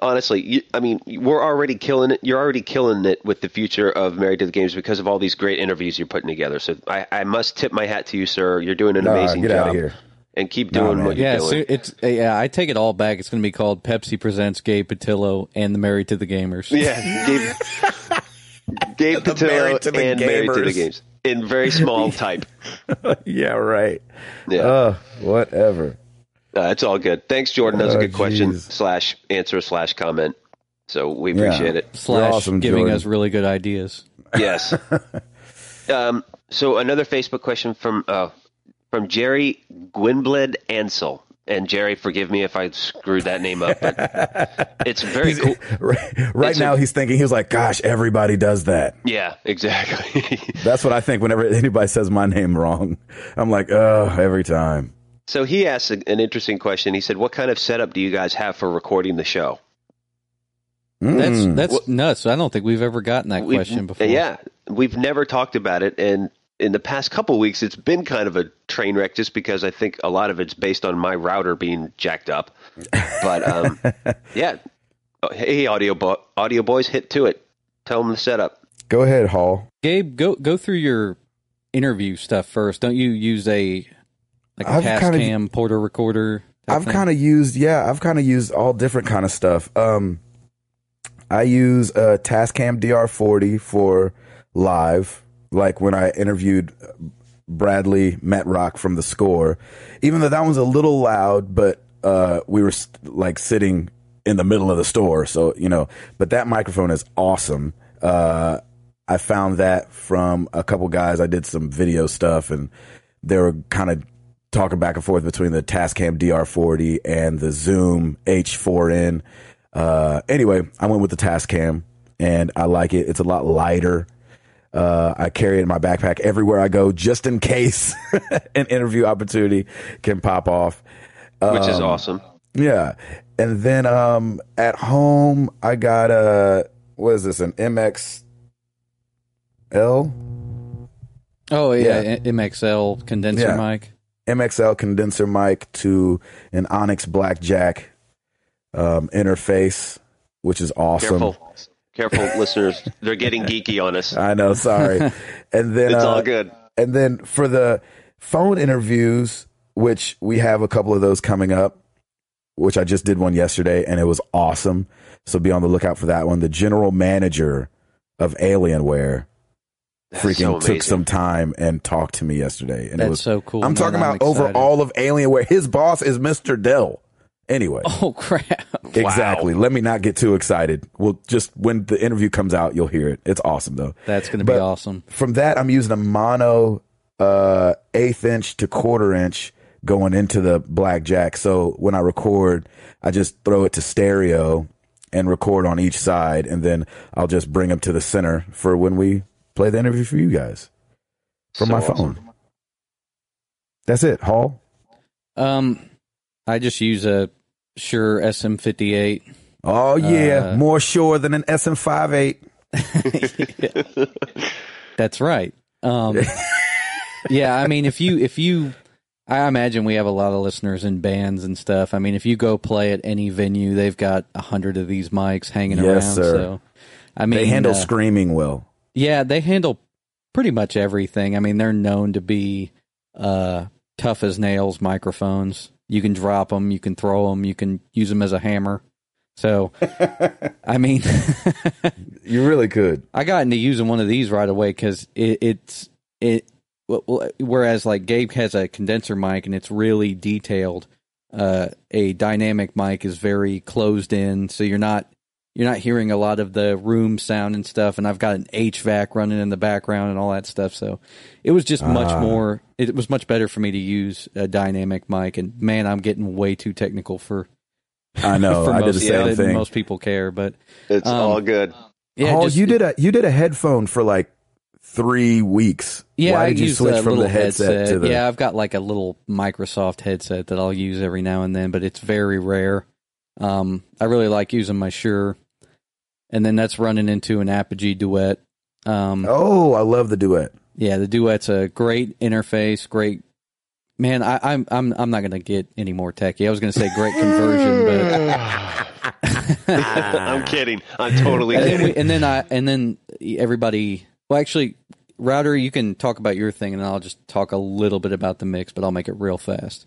Speaker 2: Honestly, you, I mean, we're already killing it. You're already killing it with the future of Married to the Games because of all these great interviews you're putting together. So I, I must tip my hat to you, sir. You're doing an
Speaker 1: Nah,
Speaker 2: amazing
Speaker 1: get
Speaker 2: job.
Speaker 1: of here.
Speaker 2: And keep doing
Speaker 1: man.
Speaker 2: what you're
Speaker 3: Yeah,
Speaker 2: doing.
Speaker 3: so it's yeah. I take it all back. It's going to be called Pepsi Presents Gabe Patillo and the Married to the Gamers.
Speaker 2: Yeah, Gabe, Gabe Patillo
Speaker 1: Married to the
Speaker 2: and Married to the
Speaker 1: Gamers.
Speaker 2: Games in very small type.
Speaker 1: yeah. Right.
Speaker 2: Yeah,
Speaker 1: Uh. Whatever.
Speaker 2: Uh, it's all good. Thanks, Jordan. That was a
Speaker 1: Oh,
Speaker 2: good question slash answer slash comment. So we
Speaker 1: Yeah.
Speaker 2: appreciate it.
Speaker 3: Slash
Speaker 1: awesome,
Speaker 3: giving
Speaker 1: Jordan.
Speaker 3: us really good ideas.
Speaker 2: Yes. um, so another Facebook question from uh, from Jerry Gwynbled Ansel. And Jerry, forgive me if I screwed that name up, but it's very cool.
Speaker 1: Right, right now,
Speaker 2: a-
Speaker 1: he's thinking, he's like, gosh, everybody does that.
Speaker 2: Yeah, exactly.
Speaker 1: That's what I think whenever anybody says my name wrong. I'm like, oh, every time.
Speaker 2: so he asked an interesting question. He said, "What kind of setup do you guys have for recording the show?"
Speaker 3: That's
Speaker 1: Mm.
Speaker 3: that's nuts. I don't think we've ever gotten that question before.
Speaker 2: Yeah, we've never talked about it, and in the past couple weeks, it's been kind of a train wreck, just because I think a lot of it's based on my router being jacked up. But um, yeah, Oh, hey, audio bo- audio boys, hit to it. Tell them the setup.
Speaker 1: Go ahead, Hall.
Speaker 3: Gabe, go go through your interview stuff first. Don't you use a like a
Speaker 1: I've
Speaker 3: cast
Speaker 1: kinda-
Speaker 3: cam porter recorder?
Speaker 1: I've kind of used, yeah, I've kind of used all different kind of stuff. Um, I use a Tascam DR40 for live, like when I interviewed Bradley Metrock from the score. Even though that one's a little loud, but uh, we were st- like sitting in the middle of the store, so you know. But that microphone is awesome. Uh, I found that from a couple guys. I did some video stuff, and they were kind of talking back and forth between the Tascam DR40 and the Zoom H4n. Uh, anyway, I went with the Tascam, and I like it. It's a lot lighter. Uh, I carry it in my backpack everywhere I go, just in case an interview opportunity can pop off.
Speaker 2: Which is
Speaker 1: Um,
Speaker 2: awesome.
Speaker 1: Yeah. And then um at home I got a what is this, an MX L?
Speaker 3: Oh yeah,
Speaker 1: Yeah.
Speaker 3: MXL condenser
Speaker 1: Yeah.
Speaker 3: mic.
Speaker 1: MXL condenser mic to an Onyx Blackjack um interface, which is awesome.
Speaker 2: Careful, careful, listeners. They're getting geeky on us.
Speaker 1: I know, sorry. and then
Speaker 2: It's
Speaker 1: uh,
Speaker 2: all good.
Speaker 1: And then for the phone interviews, which we have a couple of those coming up, which I just did one yesterday and it was awesome. So be on the lookout for that one. The general manager of Alienware
Speaker 2: That's
Speaker 1: freaking
Speaker 2: so
Speaker 1: took some time and talked to me yesterday. And it was
Speaker 3: so cool.
Speaker 1: I'm
Speaker 3: man.
Speaker 1: talking about
Speaker 3: I'm
Speaker 1: over
Speaker 3: excited.
Speaker 1: all of Alienware. His boss is Mr. Dell. Anyway.
Speaker 3: Oh crap!
Speaker 1: Exactly. Let me not get too excited. We'll just when the interview comes out, you'll hear it. It's awesome though.
Speaker 3: That's going to be awesome.
Speaker 1: From that, I'm using a mono uh, eighth inch to quarter inch going into the blackjack. So when I record, I just throw it to stereo and record on each side, and then I'll just bring them to the center for when we play the interview for you guys from
Speaker 2: So
Speaker 1: my phone.
Speaker 2: awesome.
Speaker 1: That's it. Hall.
Speaker 3: Um, I just use a Shure SM58.
Speaker 1: Oh yeah,
Speaker 3: Uh,
Speaker 1: more sure than an SM58.
Speaker 3: That's right. Um, yeah, I mean, if you if you, I imagine we have a lot of listeners in bands and stuff. I mean, if you go play at any venue, they've got a hundred of these mics hanging
Speaker 1: Yes,
Speaker 3: around.
Speaker 1: sir.
Speaker 3: So, I mean,
Speaker 1: They handle
Speaker 3: uh,
Speaker 1: screaming well.
Speaker 3: Yeah, they handle pretty much everything. I mean, they're known to be uh, tough as nails microphones. You can drop them, you can throw them, you can use them as a hammer. So, I mean,
Speaker 1: You really could.
Speaker 3: I got into using one of these right away because it, it's it. Whereas like Gabe has a condenser mic and it's really detailed. Uh, a dynamic mic is very closed in, so you're not you're not hearing a lot of the room sound and stuff. And I've got an HVAC running in the background and all that stuff. So it was just much
Speaker 1: Ah.
Speaker 3: more. It was much better for me to use a dynamic mic. And man, I'm getting way too technical for
Speaker 1: I know.
Speaker 3: for
Speaker 1: I did
Speaker 3: most
Speaker 1: the same
Speaker 3: yeah,
Speaker 1: thing.
Speaker 3: most people care. But
Speaker 2: It's
Speaker 3: Um,
Speaker 2: all good.
Speaker 3: yeah,
Speaker 1: Hall,
Speaker 3: just-
Speaker 1: you did a you did a headphone for like three weeks.
Speaker 3: Yeah,
Speaker 1: Why
Speaker 3: I
Speaker 1: did you
Speaker 3: use
Speaker 1: switch
Speaker 3: a
Speaker 1: from
Speaker 3: little
Speaker 1: the headset, to the?
Speaker 3: Yeah, I've got like a little Microsoft headset that I'll use every now and then, but it's very rare. Um, I really like using my Shure, and then that's running into an Apogee Duet. Um,
Speaker 1: Oh, I love the duet.
Speaker 3: yeah, the Duet's a great interface, great. Man, I, I'm I'm I'm not gonna get any more techy. I was gonna say great conversion, but
Speaker 2: I'm kidding. I'm totally
Speaker 3: and then,
Speaker 2: kidding.
Speaker 3: we, and then I and then everybody. Well, actually, router, you can talk about your thing, and I'll just talk a little bit about the mix, but I'll make it real fast.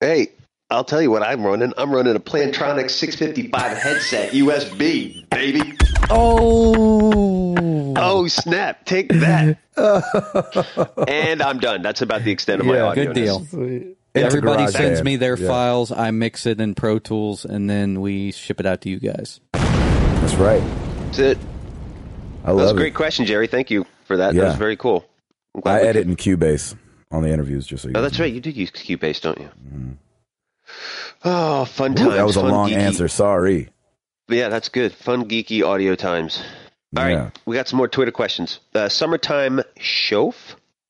Speaker 2: Hey, I'll tell you what I'm running. I'm running a Plantronics 655 headset USB, baby.
Speaker 3: Oh,
Speaker 2: Oh snap! Take that. and I'm done. That's about the extent of my audio.
Speaker 3: good deal.
Speaker 1: Into
Speaker 3: Everybody
Speaker 1: GarageBand.
Speaker 3: sends me their
Speaker 1: Yeah.
Speaker 3: files. I mix it in Pro Tools, and then we ship it out to you guys.
Speaker 1: That's right.
Speaker 2: That's it.
Speaker 1: I
Speaker 2: That was a great
Speaker 1: it.
Speaker 2: question, Jerry. Thank you for that. That was very cool. I'm glad
Speaker 1: I edit
Speaker 2: could-
Speaker 1: in Cubase on the interviews, just so you.
Speaker 2: Oh,
Speaker 1: know.
Speaker 2: that's right. You did use Cubase, don't you? Mm-hmm. Oh, fun
Speaker 1: Ooh,
Speaker 2: times.
Speaker 1: that was a long
Speaker 2: geeky-
Speaker 1: answer. Sorry.
Speaker 2: Yeah, that's good. Fun, geeky audio times. All right,
Speaker 1: Yeah.
Speaker 2: we got some more Twitter questions. Uh, summertime shof.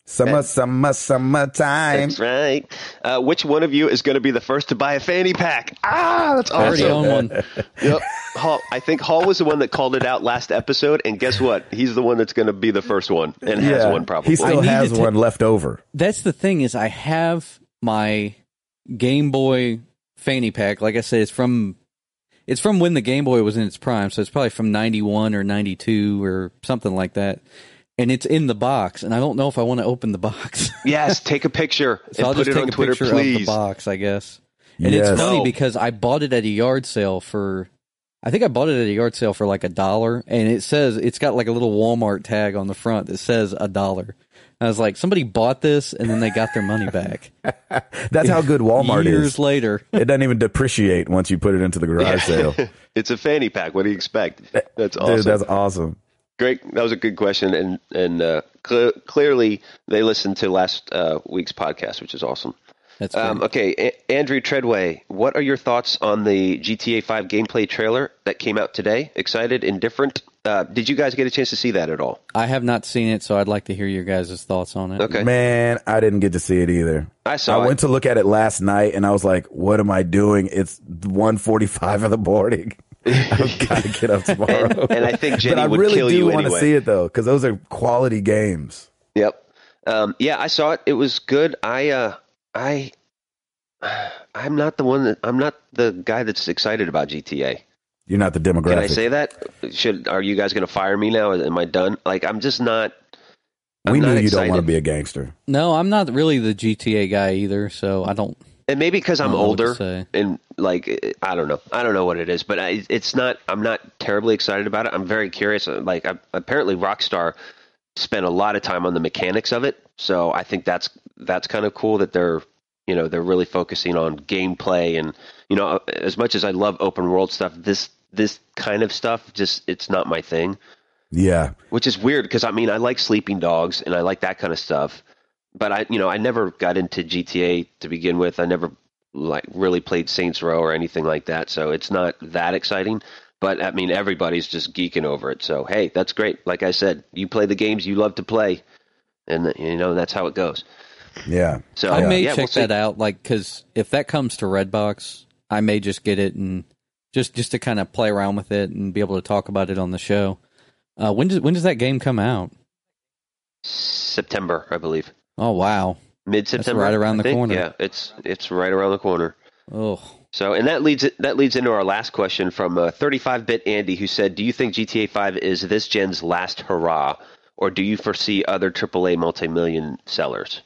Speaker 1: Summer, summer, summertime.
Speaker 2: That's right. Uh, which one of you is going to be the first to buy a fanny pack? Ah, that's
Speaker 3: already
Speaker 2: awesome.
Speaker 3: own one.
Speaker 2: Yep. Hall, I think Hall was the one that called it out last episode, and guess what? He's the one that's going to be the first one and has one probably.
Speaker 1: He still has
Speaker 3: to ta-
Speaker 1: one left over.
Speaker 3: That's the thing is, I have my Game Boy fanny pack. Like I said, it's from it's from when the Game Boy was in its prime, so it's probably from ninety one or ninety two or something like that. And it's in the box, and I don't know if I want to open the box.
Speaker 2: yes, take a picture
Speaker 3: So
Speaker 2: and
Speaker 3: I'll
Speaker 2: put
Speaker 3: just
Speaker 2: it
Speaker 3: take
Speaker 2: on
Speaker 3: a
Speaker 2: Twitter,
Speaker 3: picture of the box, I guess. And
Speaker 1: Yes.
Speaker 3: it's funny
Speaker 2: No.
Speaker 3: because I bought it at a yard sale for, I think I bought it at a yard sale for like a dollar, and it says it's got like a little Walmart tag on the front that says a dollar. I was like, somebody bought this and then they got their money back.
Speaker 1: That's how good Walmart
Speaker 3: Years
Speaker 1: is.
Speaker 3: Years later.
Speaker 1: It doesn't even depreciate once you put it into the garage sale.
Speaker 2: it's a fanny pack. What do you expect? That's awesome.
Speaker 1: Dude, that's awesome.
Speaker 2: Great. That was a good question, and and uh, cle clearly they listened to last uh, week's podcast, which is awesome.
Speaker 3: That's
Speaker 2: Um, okay, A- Andrew Treadway, what are your thoughts on the GTA 5 gameplay trailer that came out today? Excited, indifferent? Uh, did you guys get a chance to see that at all?
Speaker 3: I have not seen it, so I'd like to hear your guys' thoughts on it.
Speaker 2: Okay,
Speaker 1: Man, I didn't get to see it either.
Speaker 2: I saw
Speaker 1: I
Speaker 2: it.
Speaker 1: went to look at it last night and I was like, what am I doing? It's 1.45 in the morning. I've got to get up tomorrow.
Speaker 2: and, and I think Jenny
Speaker 1: but I
Speaker 2: would
Speaker 1: really
Speaker 2: kill
Speaker 1: do
Speaker 2: you
Speaker 1: want to see it though, because those are quality games.
Speaker 2: Yep. Um, yeah, I saw it. It was good. I, uh, I, I'm not the one that I'm not the guy that's excited about GTA.
Speaker 1: You're not the demographic.
Speaker 2: Can I say that? Should are you guys going to fire me now? Am I done? Like I'm just not. I'm
Speaker 1: we
Speaker 2: not
Speaker 1: knew you
Speaker 2: excited.
Speaker 1: don't want to be a gangster.
Speaker 3: No, I'm not really the GTA guy either, so I don't.
Speaker 2: and maybe because I'm
Speaker 3: I don't know what to
Speaker 2: older and like I don't know, I don't know what it is, but I, it's not. I'm not terribly excited about it. I'm very curious. Uh, like I, apparently, Rockstar spent a lot of time on the mechanics of it, so I think that's that's kind of cool that they're you know they're really focusing on gameplay and you know uh, as much as I love open world stuff, this this kind of stuff just it's not my thing.
Speaker 1: Yeah,
Speaker 2: which is weird because I mean I like Sleeping Dogs and I like that kind of stuff, but I you know I never got into GTA to begin with. I never like really played Saints Row or anything like that, so it's not that exciting. But I mean everybody's just geeking over it, so hey, that's great. Like I said, you play the games you love to play, and you know that's how it goes.
Speaker 1: yeah.
Speaker 2: So
Speaker 3: I may
Speaker 2: yeah,
Speaker 3: check
Speaker 2: we'll
Speaker 3: that out, like because if that comes to Redbox, I may just get it and just just to kind of play around with it and be able to talk about it on the show. Uh, when does when does that game come out?
Speaker 2: September, I believe,
Speaker 3: Oh wow!
Speaker 2: mid September,
Speaker 3: right around the corner.
Speaker 2: Yeah, it's it's right around the corner.
Speaker 3: Oh,
Speaker 2: So, and that leads that leads into our last question from uh, 35-bit Andy, who said, "Do you think GTA 5 is this gen's last hurrah, or do you foresee other AAA multi-million sellers?"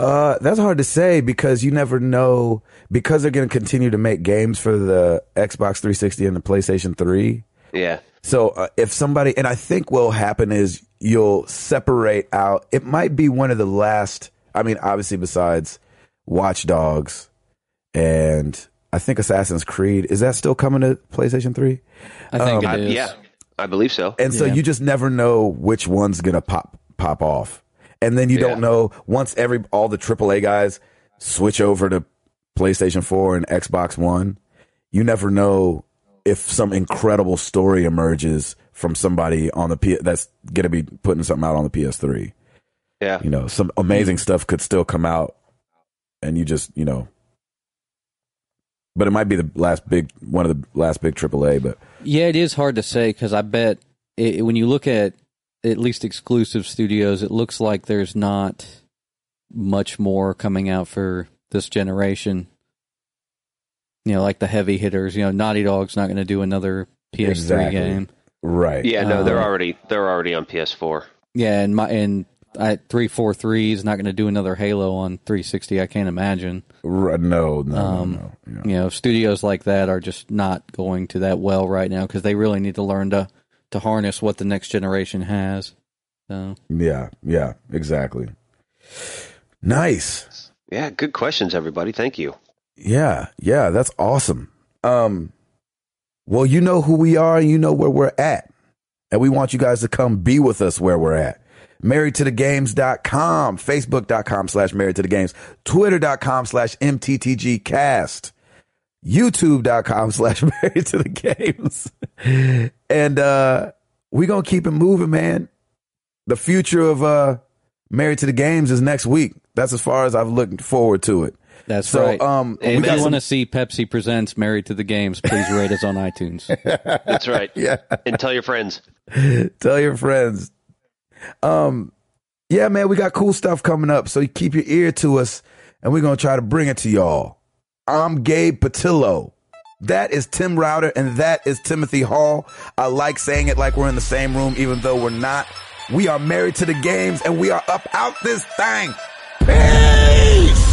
Speaker 1: Uh, that's hard to say because you never know because they're going to continue to make games for the Xbox 360 and the PlayStation 3.
Speaker 2: Yeah,
Speaker 1: So uh, if somebody, and I think what'll happen is you'll separate out. It might be one of the last. I mean, obviously, besides Watch Dogs and I think Assassin's Creed, is that still coming to PlayStation 3?
Speaker 3: I think
Speaker 2: I,
Speaker 3: it is.
Speaker 2: yeah, I believe so.
Speaker 1: And so
Speaker 3: Yeah.
Speaker 1: you just never know which one's gonna pop pop off. And then you
Speaker 2: Yeah.
Speaker 1: don't know once every all the AAA guys switch over to PlayStation 4 and Xbox One, you never know if some incredible story emerges from somebody on the P that's gonna be putting something out on the PS3.
Speaker 2: Yeah,
Speaker 1: You know, some amazing mm-hmm. stuff could still come out and you just, you know but it might be the last big one of the last big AAA, but
Speaker 3: Yeah, it is hard to say because I bet it, when you look at at least exclusive studios, it looks like there's not much more coming out for this generation. You know, like the heavy hitters. You know, Naughty Dog's not going to do another PS3
Speaker 1: Exactly.
Speaker 3: game.
Speaker 1: right.
Speaker 2: yeah. No, they're
Speaker 3: Uh,
Speaker 2: already they're already on PS4.
Speaker 3: Yeah, and my and I three four three is not going to do another Halo on 360. I can't imagine.
Speaker 1: R- No, no,
Speaker 3: Um,
Speaker 1: no, no. Yeah.
Speaker 3: You know, studios like that are just not going to that well right now because they really need to learn to to harness what the next generation has. So
Speaker 1: Yeah, yeah, exactly. Nice.
Speaker 2: Yeah, good questions, everybody. Thank you.
Speaker 1: Yeah, yeah, that's awesome. Um well, you know who we are and you know where we're at. And we want you guys to come be with us where we're at. Married to the games.com, facebook.com slash married to the games, twitter.com slash MTTG cast, youtube.com slash married to the games. And uh we gonna keep it moving, man. The future of uh Married to the Games is next week. That's as far as I've looked forward to it.
Speaker 3: that's
Speaker 1: So,
Speaker 3: right.
Speaker 1: um, we
Speaker 3: if you
Speaker 1: some,
Speaker 3: want to see Pepsi presents Married to the Games, please rate us on iTunes.
Speaker 2: That's right.
Speaker 1: yeah,
Speaker 2: And tell your friends.
Speaker 1: tell your friends. Um, yeah, man, we got cool stuff coming up. So you keep your ear to us, and we're gonna try to bring it to y'all. I'm Gabe Patillo. That is Tim Router, and that is Timothy Hall. I like saying it like we're in the same room, even though we're not. We are married to the games, and we are up out this thing. Peace!